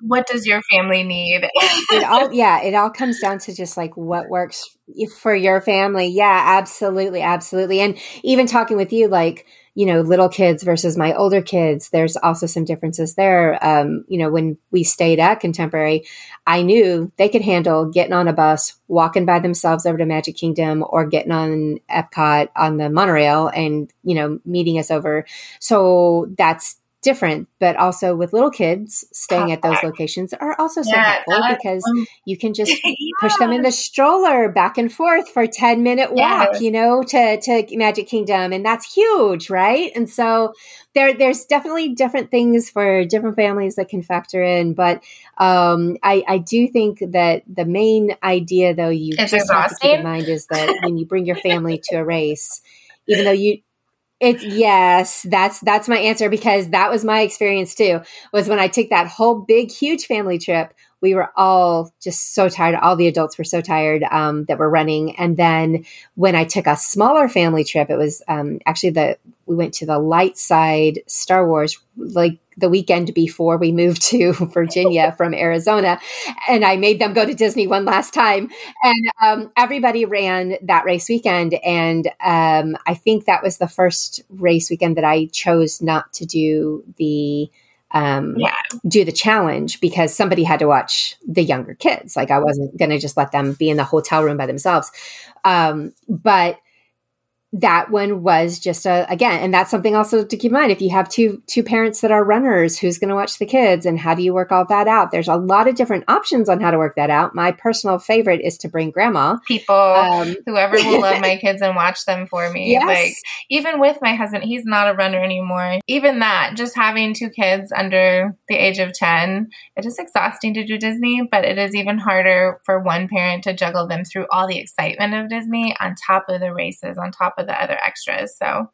what does your family need? it all, yeah, it all comes down to just like what works for your family. Yeah, absolutely, absolutely. And even talking with you, like you know, little kids versus my older kids, there's also some differences there. Um, you know, when we stayed at Contemporary, I knew they could handle getting on a bus, walking by themselves over to Magic Kingdom, or getting on Epcot on the monorail and, you know, meeting us over. So that's different, but also with little kids staying at those locations are also so yeah, helpful because um, you can just yeah. push them in the stroller back and forth for 10 minute walk, you know, to, to Magic Kingdom. And that's huge, right? And so there, there's definitely different things for different families that can factor in. But um, I, I do think that the main idea though, you it's just exhausting. have to keep in mind is that when you bring your family to a race, even though you it's yes, that's that's my answer because that was my experience too. Was when I took that whole big huge family trip, we were all just so tired. All the adults were so tired um, that were running. And then when I took a smaller family trip, it was um, actually the we went to the light side Star Wars like the weekend before we moved to Virginia from Arizona, and I made them go to Disney one last time. And um, everybody ran that race weekend, and um, I think that was the first race weekend that I chose not to do the um, yeah. do the challenge because somebody had to watch the younger kids. Like I wasn't going to just let them be in the hotel room by themselves. Um, but that one was just a again and that's something also to keep in mind. If you have two two parents that are runners who's going to watch the kids and how do you work all that out? There's a lot of different options on how to work that out. My personal favorite is to bring grandma. People um, whoever will love my kids and watch them for me. Yes. like even with my husband he's not a runner anymore. Even that just having two kids under the age of 10 it is exhausting to do disney but it is even harder for one parent to juggle them through all the excitement of disney on top of the races on top of the other extras. So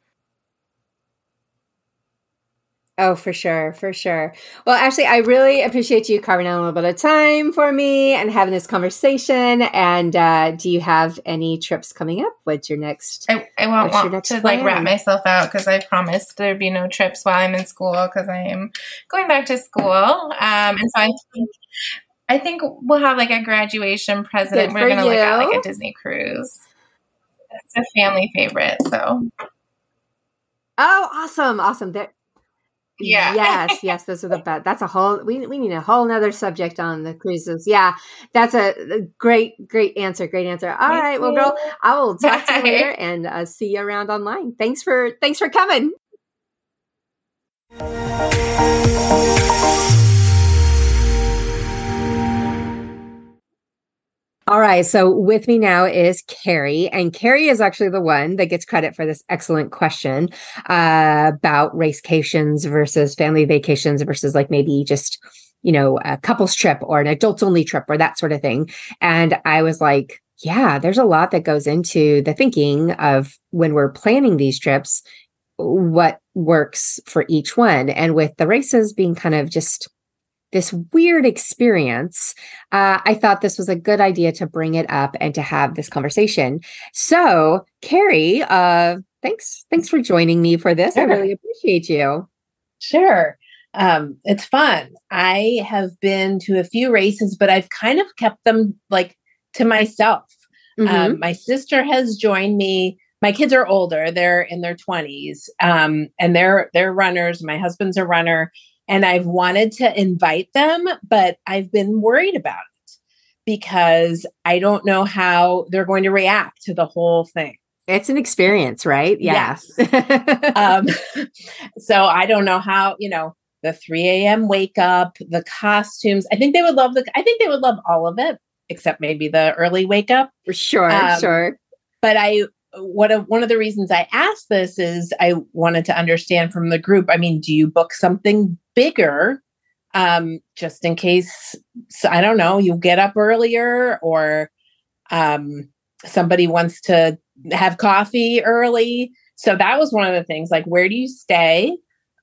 Oh, for sure, for sure. Well, actually, I really appreciate you carving out a little bit of time for me and having this conversation. And uh, do you have any trips coming up? What's your next? I, I won't want to plan? like wrap myself out because I promised there'd be no trips while I'm in school because I am going back to school. Um, and so I think I think we'll have like a graduation present. We're gonna look at like a Disney cruise it's a family favorite. So. Oh, awesome! Awesome. There. Yeah. yes, yes, those are the best. That's a whole. We we need a whole nother subject on the cruises. Yeah, that's a, a great great answer. Great answer. All Thank right, you. well, girl, I will talk to you later and uh, see you around online. Thanks for thanks for coming. All right. So with me now is Kari, and Kari is actually the one that gets credit for this excellent question uh, about racecations versus family vacations versus like maybe just you know a couples trip or an adults only trip or that sort of thing. And I was like, yeah, there's a lot that goes into the thinking of when we're planning these trips, what works for each one, and with the races being kind of just this weird experience, uh, I thought this was a good idea to bring it up and to have this conversation. So, Kari, uh, thanks thanks for joining me for this. Sure. I really appreciate you. Sure. Um, it's fun. I have been to a few races, but I've kind of kept them like to myself. Um, mm-hmm. Um, my sister has joined me. My kids are older; they're in their twenties, um, and they're they're runners. My husband's a runner, and I've wanted to invite them, but I've been worried about it because I don't know how they're going to react to the whole thing. It's an experience, right? Yeah. Yes. um, so I don't know how, you know, the 3 a.m. wake up, the costumes. I think they would love the, I think they would love all of it, except maybe the early wake up. Sure, um, sure. But I, what a, one of the reasons I asked this is I wanted to understand from the group. I mean, do you book something bigger um, just in case? I don't know. You get up earlier, or um, somebody wants to have coffee early. So that was one of the things. Like, where do you stay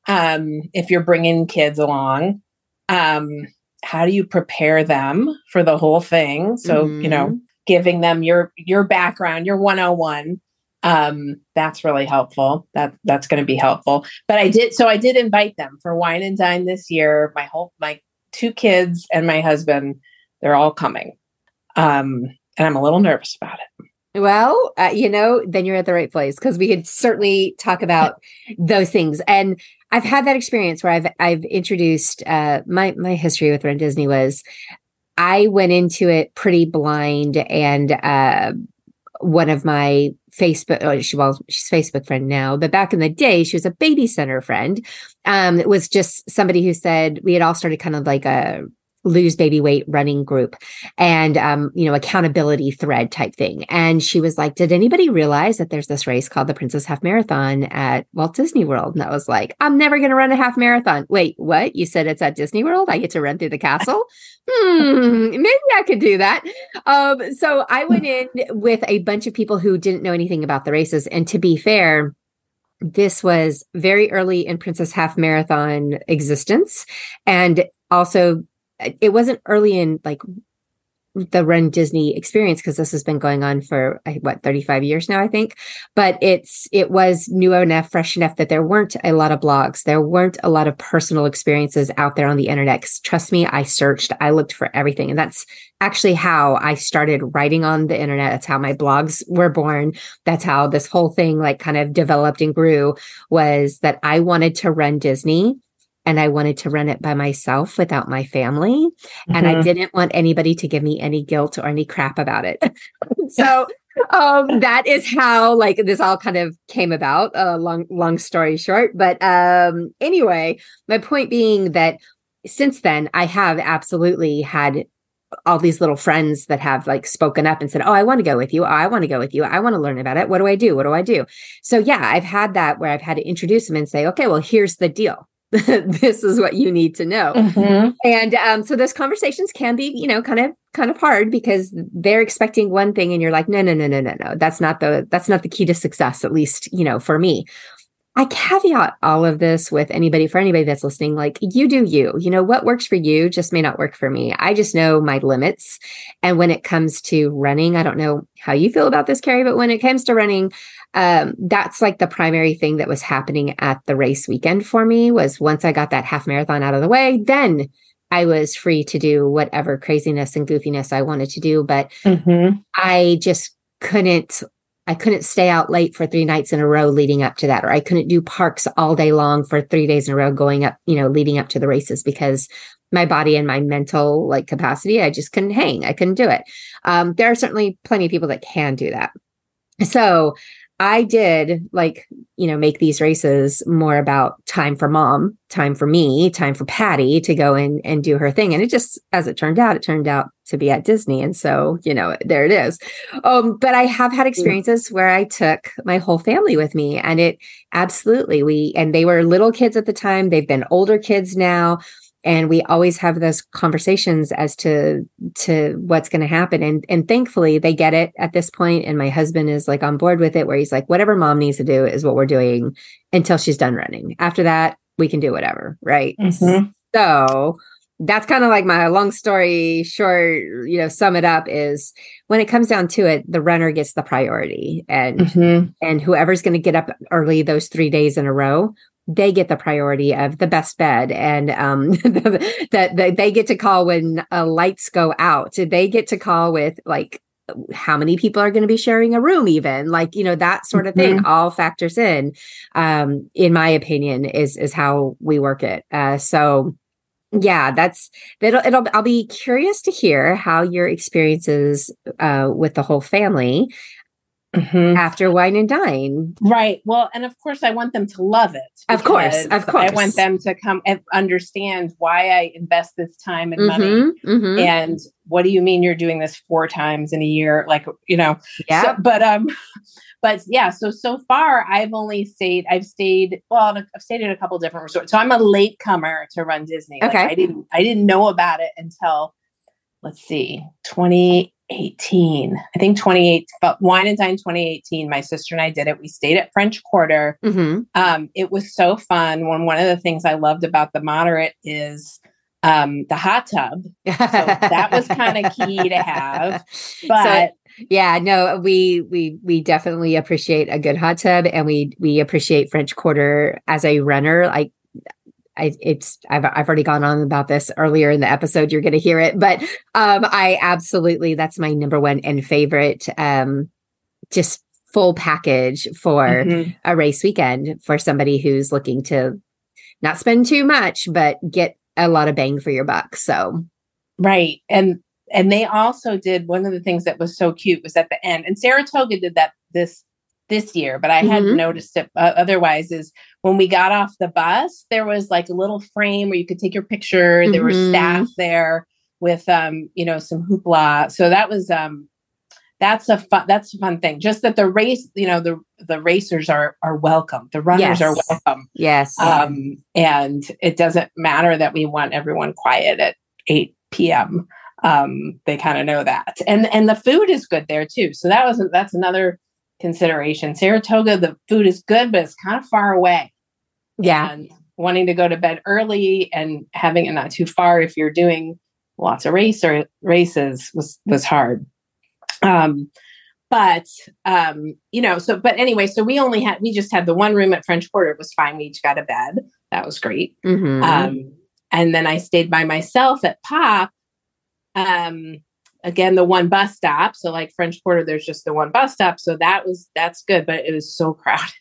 um, if you're bringing kids along? Um, how do you prepare them for the whole thing? So mm-hmm. you know, mm-hmm. giving them your your background, your 101 um that's really helpful. That that's going to be helpful. But i did so i did invite them for wine and dine this year. My whole my two kids and my husband they're all coming. Um and i'm a little nervous about it. Well, uh, you know, then you're at the right place because we could certainly talk about those things. And I've had that experience where I've I've introduced uh, my my history with runDisney was I went into it pretty blind, and uh, one of my Facebook, oh, she, well, she's Facebook friend now, but back in the day, she was a BabyCenter friend. Um, it was just somebody who said we had all started kind of like a lose baby weight running group and um, you know accountability thread type thing. And she was like did anybody realize that there's this race called the princess half marathon at walt disney world? And i was like i'm never going to run a half marathon. Wait what? You said it's at disney world? I get to run through the castle? Hmm maybe i could do that. Um, so i went in with a bunch of people who didn't know anything about the races. And to be fair this was very early in Princess Half Marathon existence. And also it wasn't early in like the runDisney experience because this has been going on for what 35 years now I think. But it's it was new enough fresh enough that there weren't a lot of blogs. There weren't a lot of personal experiences out there on the internet trust me I searched I looked for everything. And that's actually how I started writing on the internet. That's how my blogs were born. That's how this whole thing like kind of developed and grew was that I wanted to run Disney and I wanted to run it by myself without my family. Mm-hmm. And I mm-hmm. didn't want anybody to give me any guilt or any crap about it. so um that is how like this all kind of came about uh, long long story short but um anyway my point being that since then i have absolutely had all these little friends that have like spoken up and said, Oh, I want to go with you. Oh, I want to go with you. I want to learn about it. What do I do? What do I do? So, yeah, I've had that where I've had to introduce them and say, Okay, well, here's the deal. this is what you need to know. Mm-hmm. And um, so those conversations can be, you know, kind of kind of hard because they're expecting one thing and you're like, no, no, no, no, no, no. That's not the that's not the key to success, at least, you know, for me. I caveat all of this with anybody for anybody that's listening, like you do you. You know, what works for you just may not work for me. I just know my limits. And when it comes to running, I don't know how you feel about this, Kari, but when it comes to running, um, that's like the primary thing that was happening at the race weekend for me was once I got that half marathon out of the way, then I was free to do whatever craziness and goofiness I wanted to do. But mm-hmm. I just couldn't I couldn't stay out late for three nights in a row leading up to that, or I couldn't do parks all day long for three days in a row going up, you know, leading up to the races because my body and my mental like capacity, I just couldn't hang. I couldn't do it. Um, there are certainly plenty of people that can do that. So I did like, you know, make these races more about time for mom, time for me, time for Patty to go in and do her thing. And it just, as it turned out, it turned out to be at Disney. And so, you know, there it is. Um, but I have had experiences where I took my whole family with me and it absolutely, we, and they were little kids at the time. They've been older kids now and we always have those conversations as to to what's going to happen and and thankfully they get it at this point and my husband is like on board with it where he's like whatever mom needs to do is what we're doing until she's done running after that we can do whatever right mm-hmm. so that's kind of like my long story short, you know, sum it up is when it comes down to it, the runner gets the priority and mm-hmm. and whoever's going to get up early those 3 days in a row they get the priority of the best bed and um, that the, they get to call when uh, lights go out. They get to call with like how many people are going to be sharing a room even like you know that sort of thing mm-hmm. all factors in um in my opinion is is how we work it uh so yeah that's it'll, it'll i'll be curious to hear how your experiences uh with the whole family Mm-hmm. after wine and dine. Right. Well, and of course, I want them to love it. Of course. Of course. I want them to come and understand why I invest this time and money. Mm-hmm, mm-hmm. And what do you mean you're doing this four times in a year? Like, you know, yeah. So, but, um, but yeah, so, so far I've only stayed, I've stayed, well, I've stayed in a couple different resorts. So I'm a late comer to run Disney. Okay. Like I didn't, I didn't know about it until, let's see, 20, 2018. I think 28, but Wine and Dine 2018. My sister and I did it. We stayed at French Quarter. Mm-hmm. Um, it was so fun. One one of the things I loved about the moderate is um, the hot tub. So that was kind of key to have. But so, yeah, no, we we we definitely appreciate a good hot tub, and we we appreciate French Quarter as a runner. Like I, it's I've I've already gone on about this earlier in the episode. You're going to hear it, but um, I absolutely that's my number one and favorite. Um, just full package for mm-hmm. a race weekend for somebody who's looking to not spend too much, but get a lot of bang for your buck. So, right, and and they also did one of the things that was so cute was at the end, and Saratoga did that this this year, but I hadn't mm-hmm. noticed it uh, otherwise. Is when we got off the bus, there was like a little frame where you could take your picture. Mm-hmm. There were staff mm-hmm. there with, um, you know, some hoopla. So that was, um, that's a fun, that's a fun thing. Just that the race, you know, the the racers are are welcome. The runners yes. are welcome. Yes. Um, and it doesn't matter that we want everyone quiet at eight p.m. Um, they kind of know that, and and the food is good there too. So that was that's another consideration. Saratoga, the food is good, but it's kind of far away. Yeah. And wanting to go to bed early and having it not too far if you're doing lots of race or races was was hard. Um, but um, you know, so but anyway, so we only had we just had the one room at French Quarter. It was fine. We each got a bed. That was great. Mm-hmm. Um, and then I stayed by myself at Pop. Um, again the one bus stop. So like french quarter there's just the one bus stop. So that was that's good but it was so crowded.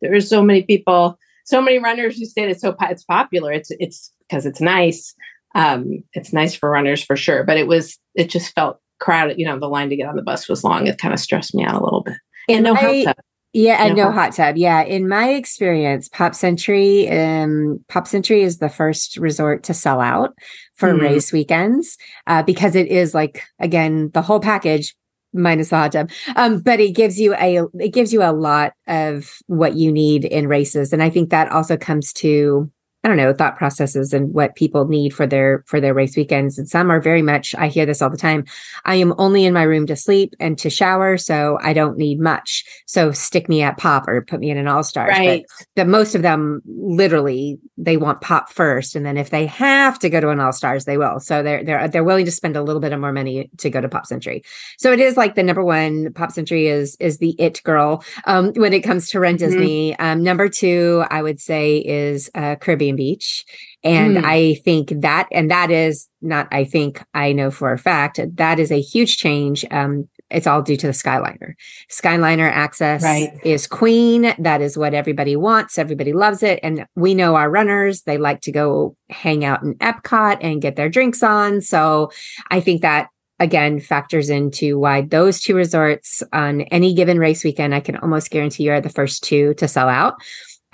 There were so many people so many runners who stayed. It's so it's popular. It's it's because it's nice. Um it's nice for runners for sure but it was it just felt crowded. You know the line to get on the bus was long. It kind of stressed me out a little bit. And no hot tub yeah, and no, no hot tub. Yeah, in my experience, Pop Century, um, Pop Century is the first resort to sell out for mm. race weekends uh, because it is like again the whole package minus the hot tub. Um, but it gives you a it gives you a lot of what you need in races, and I think that also comes to I don't know, thought processes and what people need for their for their race weekends. And some are very much, I hear this all the time. I am only in my room to sleep and to shower, so I don't need much. So stick me at pop or put me in an all-star. Right. But the most of them literally they want pop first. And then if they have to go to an all stars, they will. So they're they're they're willing to spend a little bit of more money to go to Pop Century. So it is like the number one Pop Century is is the it girl um when it comes to Run mm-hmm. Disney. Mm-hmm. Um number two, I would say is uh Caribbean Beach. And mm. I think that, and that is not, I think I know for a fact that is a huge change. Um, it's all due to the Skyliner. Skyliner access right. is queen. That is what everybody wants. Everybody loves it. And we know our runners, they like to go hang out in Epcot and get their drinks on. So I think that again factors into why those two resorts on any given race weekend, I can almost guarantee you are the first two to sell out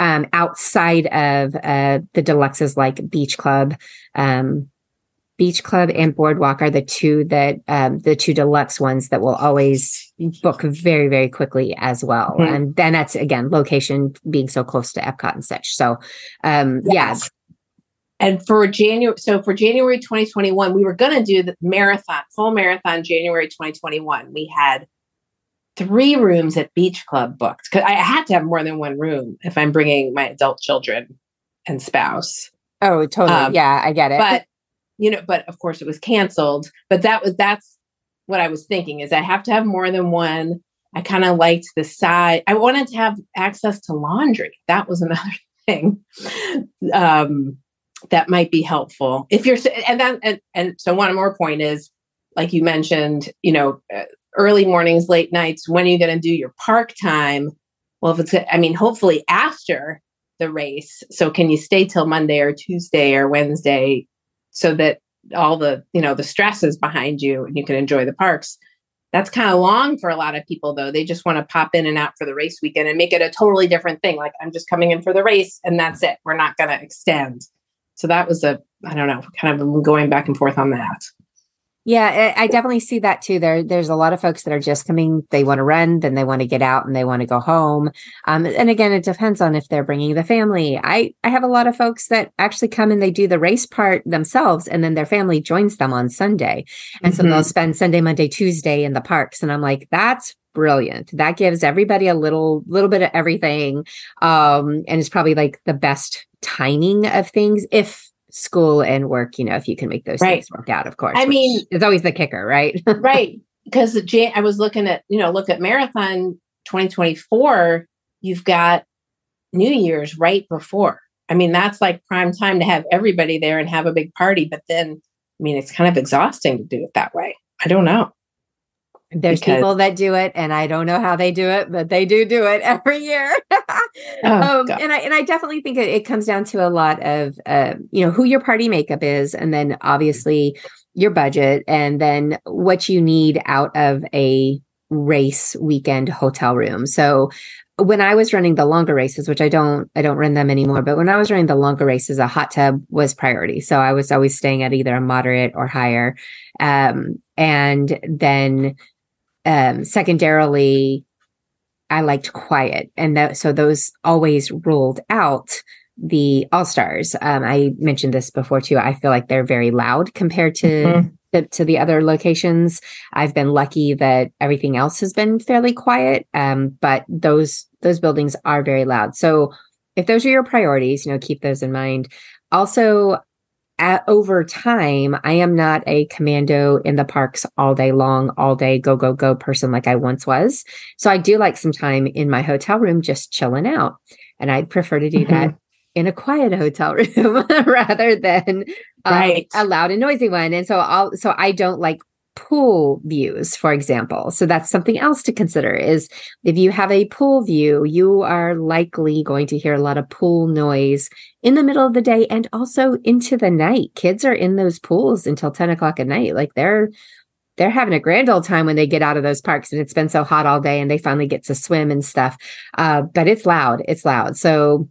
um, outside of uh, the deluxes like Beach Club. Um, Beach Club and Boardwalk are the two that um, the two deluxe ones that will always book very very quickly as well. Mm-hmm. And then that's again location being so close to Epcot and such. So um, yes. yeah. And for January, so for January 2021, we were going to do the marathon, full marathon, January 2021. We had three rooms at Beach Club booked because I had to have more than one room if I'm bringing my adult children and spouse. Oh, totally. Um, yeah, I get it. But you know, but of course it was canceled. But that was that's what I was thinking is I have to have more than one. I kind of liked the side. I wanted to have access to laundry. That was another thing um, that might be helpful if you're. And then and, and so one more point is, like you mentioned, you know, uh, early mornings, late nights. When are you going to do your park time? Well, if it's, I mean, hopefully after the race. So can you stay till Monday or Tuesday or Wednesday so that all the you know the stress is behind you and you can enjoy the parks that's kind of long for a lot of people though they just want to pop in and out for the race weekend and make it a totally different thing like i'm just coming in for the race and that's it we're not going to extend so that was a i don't know kind of going back and forth on that yeah, I definitely see that too. There, there's a lot of folks that are just coming. They want to run, then they want to get out, and they want to go home. Um, and again, it depends on if they're bringing the family. I, I have a lot of folks that actually come and they do the race part themselves, and then their family joins them on Sunday, and mm-hmm. so they'll mm-hmm. spend Sunday, Monday, Tuesday in the parks. And I'm like, that's brilliant. That gives everybody a little, little bit of everything, um, and it's probably like the best timing of things if school and work, you know, if you can make those right. things work out, of course. I mean, it's always the kicker, right? right. Because I was looking at, you know, look at Marathon 2024, you've got New Year's right before. I mean, that's like prime time to have everybody there and have a big party. But then, I mean, it's kind of exhausting to do it that way. I don't know. There's because... people that do it, and I don't know how they do it, but they do do it every year. oh, um, and I and I definitely think it, it comes down to a lot of uh, you know who your party makeup is, and then obviously your budget, and then what you need out of a race weekend hotel room. So when I was running the longer races, which I don't I don't run them anymore, but when I was running the longer races, a hot tub was priority. So I was always staying at either a moderate or higher. Um, and then um, secondarily, I liked quiet, and that, so those always ruled out the all stars. Um, I mentioned this before too. I feel like they're very loud compared to. Mm-hmm. The, to the other locations, I've been lucky that everything else has been fairly quiet. Um, but those those buildings are very loud. So if those are your priorities, you know, keep those in mind. Also, at, over time, I am not a commando in the parks all day long, all day go, go, go person like I once was. So I do like some time in my hotel room just chilling out. And I'd prefer to do mm-hmm. that in a quiet hotel room rather than um, right. a loud and noisy one. And so I'll, so I don't like pool views, for example. So that's something else to consider is if you have a pool view, you are likely going to hear a lot of pool noise in the middle of the day and also into the night. Kids are in those pools until 10 o'clock at night. Like they're they're having a grand old time when they get out of those parks and it's been so hot all day and they finally get to swim and stuff. Uh, but it's loud. It's loud. So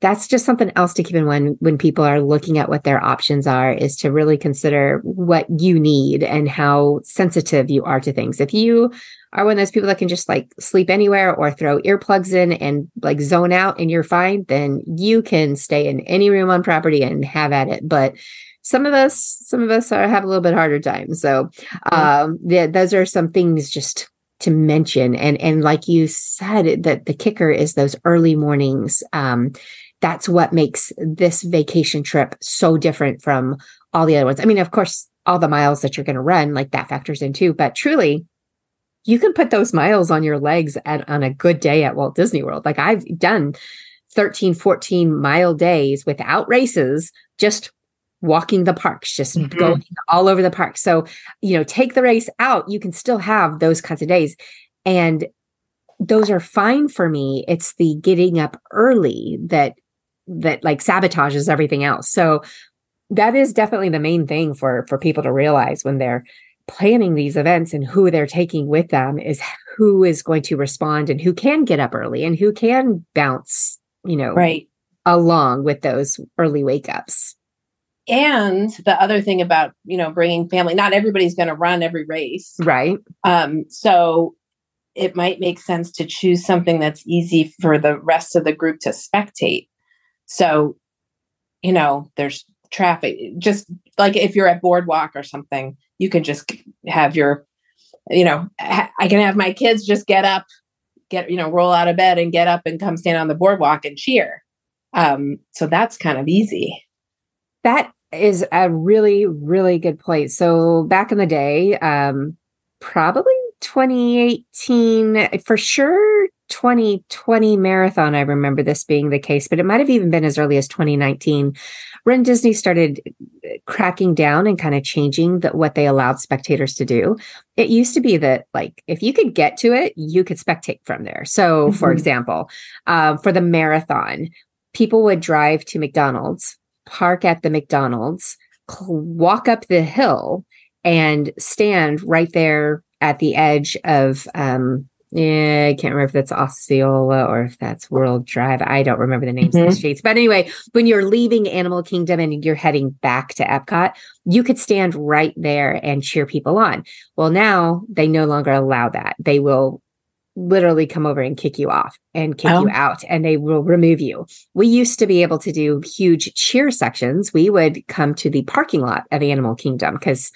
that's just something else to keep in mind when people are looking at what their options are is to really consider what you need and how sensitive you are to things. If you are one of those people that can just like sleep anywhere or throw earplugs in and like zone out and you're fine, then you can stay in any room on property and have at it. But some of us, some of us are have a little bit harder time. So um yeah, those are some things just to mention and and like you said that the kicker is those early mornings um that's what makes this vacation trip so different from all the other ones. I mean, of course, all the miles that you're going to run, like that factors in too, but truly, you can put those miles on your legs at, on a good day at Walt Disney World. Like I've done 13, 14 mile days without races, just walking the parks, just mm-hmm. going all over the park. So, you know, take the race out, you can still have those kinds of days. And those are fine for me. It's the getting up early that that like sabotages everything else. So that is definitely the main thing for for people to realize when they're planning these events and who they're taking with them is who is going to respond and who can get up early and who can bounce, you know, right along with those early wake ups. And the other thing about, you know, bringing family, not everybody's going to run every race. Right. Um so it might make sense to choose something that's easy for the rest of the group to spectate so, you know, there's traffic. Just like if you're at Boardwalk or something, you can just have your, you know, I can have my kids just get up, get, you know, roll out of bed and get up and come stand on the boardwalk and cheer. Um, so that's kind of easy. That is a really, really good point. So back in the day, um, probably 2018, for sure 2020 marathon, I remember this being the case, but it might have even been as early as 2019 when Disney started uh, cracking down and kind of changing the, what they allowed spectators to do. It used to be that, like, if you could get to it, you could spectate from there. So, mm-hmm. for example, um, for the marathon, people would drive to McDonald's, park at the McDonald's, walk up the hill, and stand right there at the edge of um, yeah, I can't remember if that's Osceola or if that's World Drive. I don't remember the names mm-hmm. of the streets. But anyway, when you're leaving Animal Kingdom and you're heading back to Epcot, you could stand right there and cheer people on. Well, now they no longer allow that. They will literally come over and kick you off and kick oh. you out and they will remove you. We used to be able to do huge cheer sections. We would come to the parking lot of Animal Kingdom because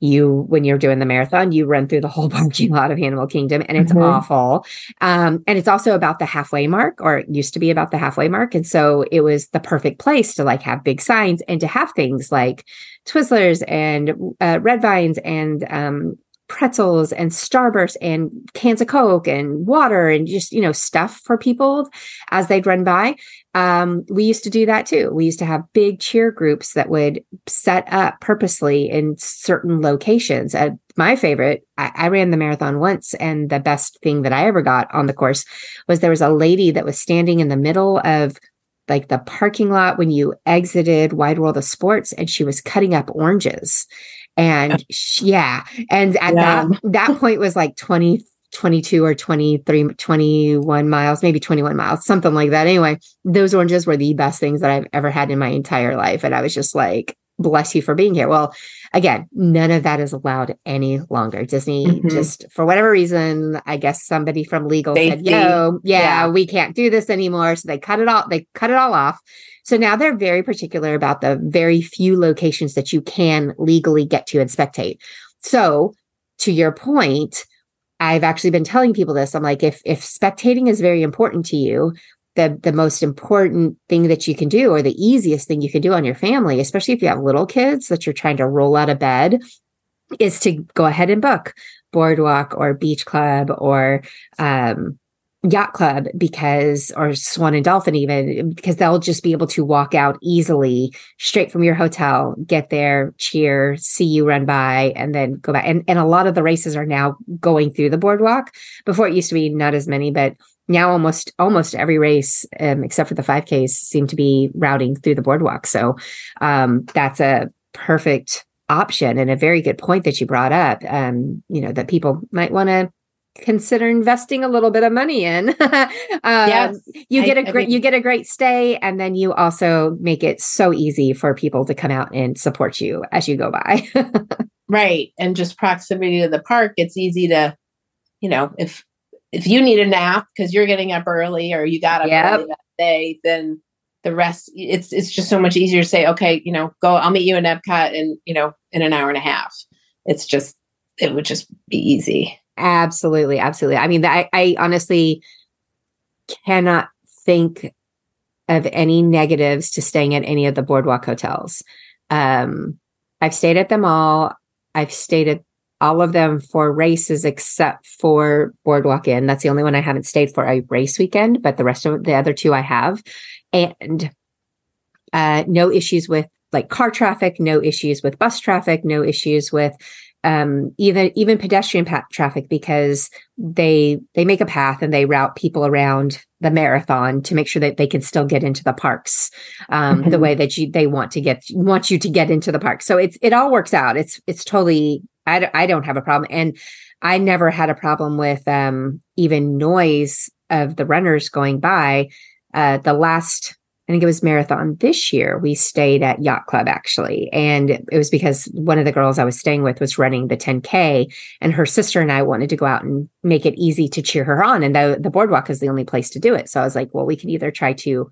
you when you're doing the marathon you run through the whole parking lot of animal kingdom and it's mm-hmm. awful um, and it's also about the halfway mark or it used to be about the halfway mark and so it was the perfect place to like have big signs and to have things like twizzlers and uh, red vines and um, pretzels and starburst and cans of coke and water and just you know stuff for people as they'd run by um, we used to do that too. We used to have big cheer groups that would set up purposely in certain locations. Uh, my favorite, I, I ran the marathon once, and the best thing that I ever got on the course was there was a lady that was standing in the middle of like the parking lot when you exited Wide World of Sports, and she was cutting up oranges. And she, yeah, and at yeah. that that point was like 20 22 or 23, 21 miles, maybe 21 miles, something like that. Anyway, those oranges were the best things that I've ever had in my entire life. And I was just like, bless you for being here. Well, again, none of that is allowed any longer. Disney mm-hmm. just, for whatever reason, I guess somebody from legal Safety. said, yo, yeah, yeah, we can't do this anymore. So they cut it all, they cut it all off. So now they're very particular about the very few locations that you can legally get to and spectate. So to your point, I've actually been telling people this. I'm like, if if spectating is very important to you, the the most important thing that you can do, or the easiest thing you can do on your family, especially if you have little kids that you're trying to roll out of bed, is to go ahead and book boardwalk or beach club or um, yacht club because or swan and dolphin even because they'll just be able to walk out easily straight from your hotel get there cheer see you run by and then go back. And, and a lot of the races are now going through the boardwalk. Before it used to be not as many but now almost almost every race um, except for the 5ks seem to be routing through the boardwalk. So um, that's a perfect option and a very good point that you brought up um, you know that people might want to consider investing a little bit of money in. um, yes, you get I, a great you get a great stay, and then you also make it so easy for people to come out and support you as you go by. right, and just proximity to the park, it's easy to, you know, if if you need a nap because you're getting up early or you got up yep. early that day, then the rest it's it's just so much easier to say, okay, you know, go. I'll meet you in Epcot in you know in an hour and a half. It's just it would just be easy. Absolutely, absolutely. I mean, I, I honestly cannot think of any negatives to staying at any of the boardwalk hotels. Um, I've stayed at them all. I've stayed at all of them for races except for Boardwalk Inn. That's the only one I haven't stayed for a race weekend, but the rest of the other two I have. And uh, no issues with like car traffic, no issues with bus traffic, no issues with um, even even pedestrian path traffic because they they make a path and they route people around the marathon to make sure that they can still get into the parks um, mm-hmm. the way that you they want to get want you to get into the park. So it's it all works out. It's it's totally I, I don't have a problem and I never had a problem with um, even noise of the runners going by. Uh, the last I think it was marathon this year. We stayed at Yacht Club actually. And it was because one of the girls I was staying with was running the 10K and her sister and I wanted to go out and make it easy to cheer her on. And the, the boardwalk is the only place to do it. So I was like, well, we can either try to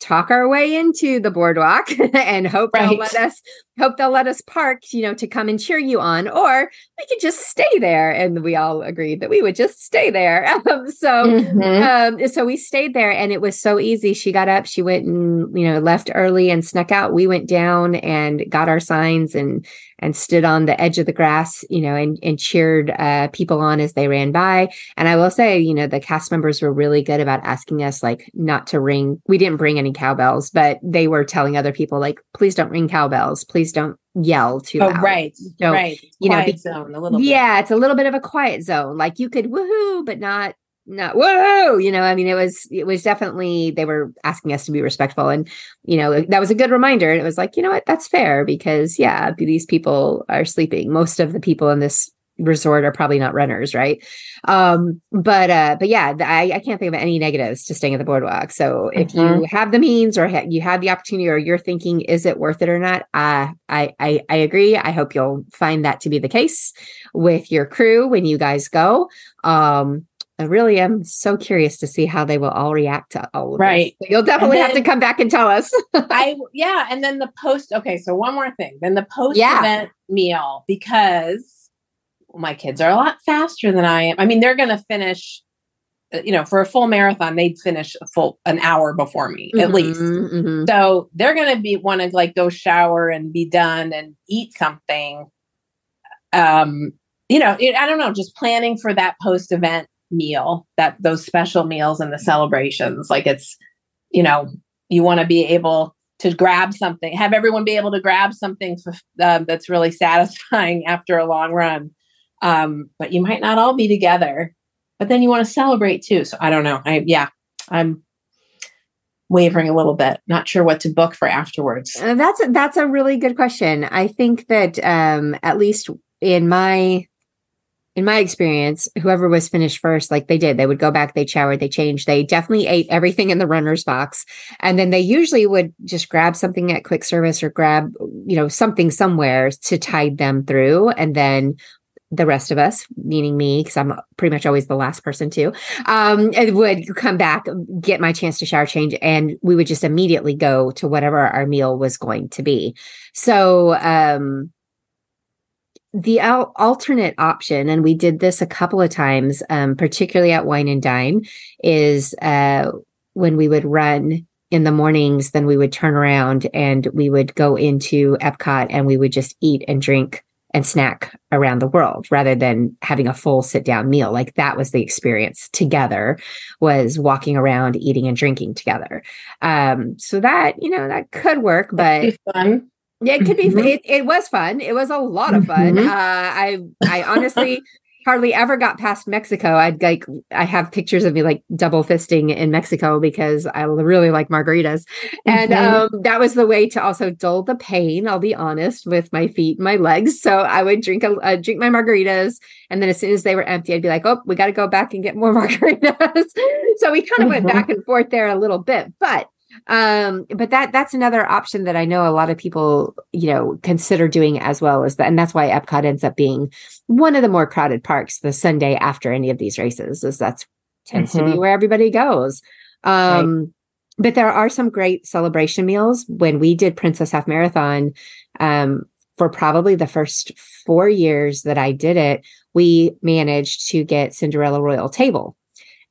talk our way into the boardwalk and hope right. they'll let us hope they'll let us park you know to come and cheer you on or we could just stay there and we all agreed that we would just stay there um, so mm-hmm. um, so we stayed there and it was so easy she got up she went and you know left early and snuck out we went down and got our signs and and stood on the edge of the grass, you know, and, and cheered uh, people on as they ran by. And I will say, you know, the cast members were really good about asking us like not to ring. We didn't bring any cowbells, but they were telling other people like, please don't ring cowbells. Please don't yell too oh, loud. Right. Don't, right. you know, be, zone a little bit. Yeah, it's a little bit of a quiet zone. Like you could woohoo, but not no whoa you know i mean it was it was definitely they were asking us to be respectful and you know that was a good reminder. And it was like you know what? That's fair because yeah these people are sleeping. Most of the people in this resort are probably not runners right? Um but uh but yeah i, I can't think of any negatives to staying at the boardwalk. So if mm-hmm. you have the means or ha- you have the opportunity or you're thinking is it worth it or not? Uh I, I i agree. I hope you'll find that to be the case with your crew when you guys go. Um I really am so curious to see how they will all react to all of right. This. You'll definitely then, have to come back and tell us. I yeah, and then the post. Okay, so one more thing. Then the post event yeah. meal because my kids are a lot faster than I am. I mean, they're going to finish. Uh, you know, for a full marathon, they'd finish a full an hour before me mm-hmm, at least. Mm-hmm. So they're going to be want to like go shower and be done and eat something. Um, you know, it, I don't know, just planning for that post event meal that those special meals and the celebrations like it's you know you want to be able to grab something have everyone be able to grab something uh, that's really satisfying after a long run. Um, but you might not all be together but then you want to celebrate too so i don't know i yeah i'm wavering a little bit not sure what to book for afterwards. Uh, that's that's a really good question. I think that um at least in my in my experience, whoever was finished first, like they did, they would go back, they showered, they changed, they definitely ate everything in the runner's box. And then they usually would just grab something at quick service or grab, you know, something somewhere to tide them through. And then the rest of us, meaning me, because I'm pretty much always the last person to, um, would come back, get my chance to shower change, and we would just immediately go to whatever our meal was going to be. So, um, the al- alternate option, and we did this a couple of times, um, particularly at Wine and Dine, is uh, when we would run in the mornings, then we would turn around and we would go into Epcot and we would just eat and drink and snack around the world rather than having a full sit down meal. Like that was the experience together was walking around, eating and drinking together. Um, so that, you know, that could work, but fun. Yeah, it could be. Mm-hmm. It, it, was fun. It was a lot of fun. Mm-hmm. Uh, I I honestly hardly ever got past Mexico. I'd like I have pictures of me like double fisting in Mexico because I really like margaritas, and mm-hmm. um, that was the way to also dull the pain. I'll be honest with my feet, and my legs. So I would drink a uh, drink my margaritas, and then as soon as they were empty, I'd be like, "Oh, we got to go back and get more margaritas." so we kind of went mm-hmm. back and forth there a little bit, but um but that that's another option that i know a lot of people you know consider doing as well as that and that's why epcot ends up being one of the more crowded parks the sunday after any of these races is that's tends mm-hmm. to be mm-hmm. where everybody goes um right. but there are some great celebration meals when we did princess half marathon um for probably the first four years that i did it we managed to get cinderella royal table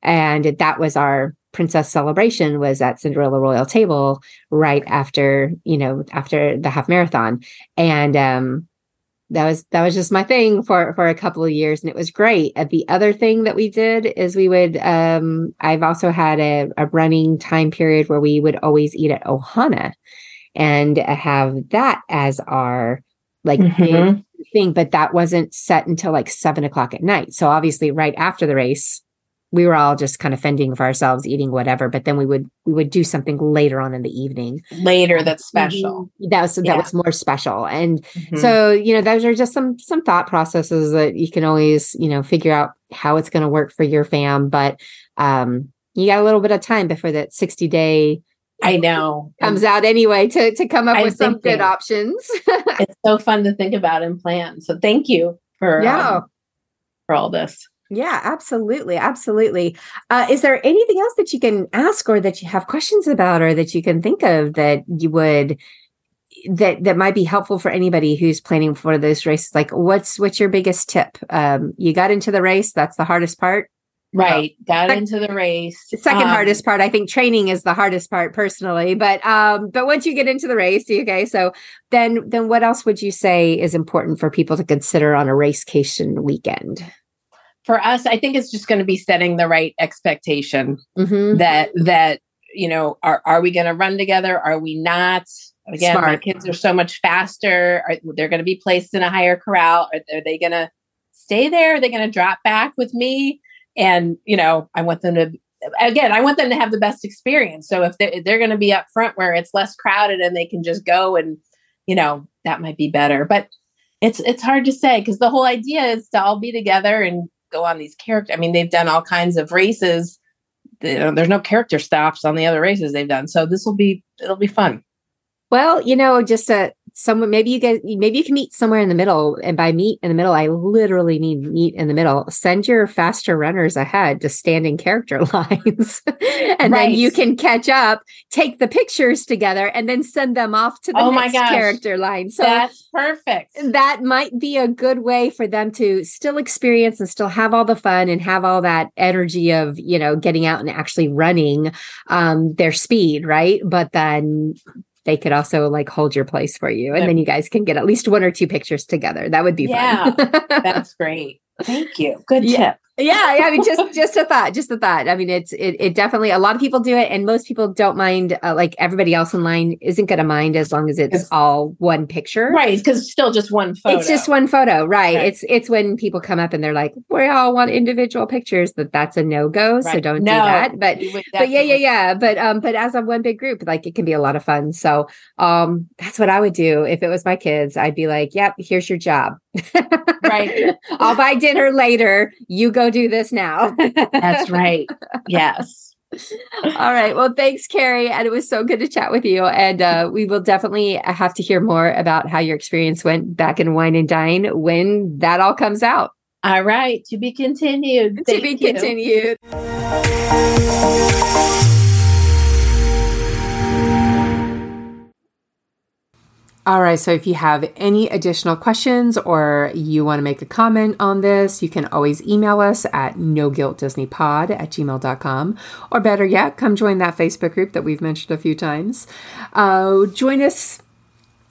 and that was our princess celebration was at Cinderella Royal Table right after, you know, after the half marathon. And um that was that was just my thing for for a couple of years and it was great. And the other thing that we did is we would um I've also had a, a running time period where we would always eat at Ohana and have that as our like mm-hmm. thing, but that wasn't set until like seven o'clock at night. So obviously right after the race, we were all just kind of fending for ourselves eating whatever but then we would we would do something later on in the evening later that's mm-hmm. special that was that was more special and mm-hmm. so you know those are just some some thought processes that you can always you know figure out how it's going to work for your fam but um you got a little bit of time before that 60 day I know comes out anyway to to come up I'm with some good options. it's so fun to think about and plan. So thank you for yeah. Um, for all this. Yeah, absolutely. Absolutely. Uh, is there anything else that you can ask or that you have questions about or that you can think of that you would that that might be helpful for anybody who's planning for those races like what's what's your biggest tip um you got into the race that's the hardest part right got into the race the second um, hardest part i think training is the hardest part personally but um but once you get into the race okay so then then what else would you say is important for people to consider on a racecation weekend for us i think it's just going to be setting the right expectation mm-hmm. that that you know are are we going to run together are we not Again, Smart. my kids are so much faster. Are, they're going to be placed in a higher corral. Are, are they going to stay there? Are they going to drop back with me? And, you know, I want them to, again, I want them to have the best experience. So if they're, they're going to be up front where it's less crowded and they can just go and, you know, that might be better. But it's, it's hard to say because the whole idea is to all be together and go on these character. I mean, they've done all kinds of races. You know, there's no character stops on the other races they've done. So this will be, it'll be fun. Well, you know, just a someone maybe you get maybe you can meet somewhere in the middle. And by meet in the middle i literally mean meet in the middle. Send your faster runners ahead to standing character lines. And right. then you can catch up take the pictures together and then send them off to the oh next character line. So that's perfect. that might be a good way for them to still experience and still have all the fun and have all that energy of you know getting out and actually running um, their speed right? But then they could also like hold your place for you. And then you guys can get at least one or two pictures together. That would be yeah, fun. that's great. Thank you. Good yeah. tip yeah, I mean, just just a thought, just a thought. I mean, it's it, it definitely a lot of people do it, and most people don't mind. Uh, like everybody else in line isn't going to mind as long as it's, it's all one picture, right? Because it's still just one photo. It's just one photo, right? right? It's it's when people come up and they're like, "We all want individual pictures," that that's a no go. Right. So don't no, do that. But but yeah, yeah, yeah. But um, but as a one big group, like it can be a lot of fun. So um, that's what I would do if it was my kids. I'd be like, "Yep, here's your job." right. I'll buy dinner later. You go do this now. That's right. Yes. All right. Well, thanks, Kari. And it was so good to chat with you. And uh, we will definitely have to hear more about how your experience went back in Wine and Dine when that all comes out. All right. To be continued. Thank to be you. continued. All right. So if you have any additional questions or you want to make a comment on this, you can always email us at no guilt Disney pod at gmail.com. Or better yet, come join that Facebook group that we've mentioned a few times. Uh, join us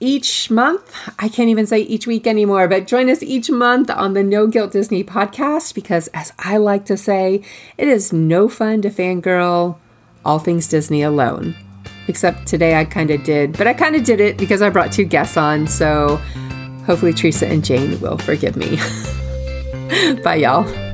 each month. I can't even say each week anymore, but join us each month on the No Guilt Disney podcast because, as I like to say, it is no fun to fangirl all things Disney alone. Except today I kind of did, but I kind of did it because I brought two guests on, so hopefully Theresa and Jane will forgive me. Bye, y'all.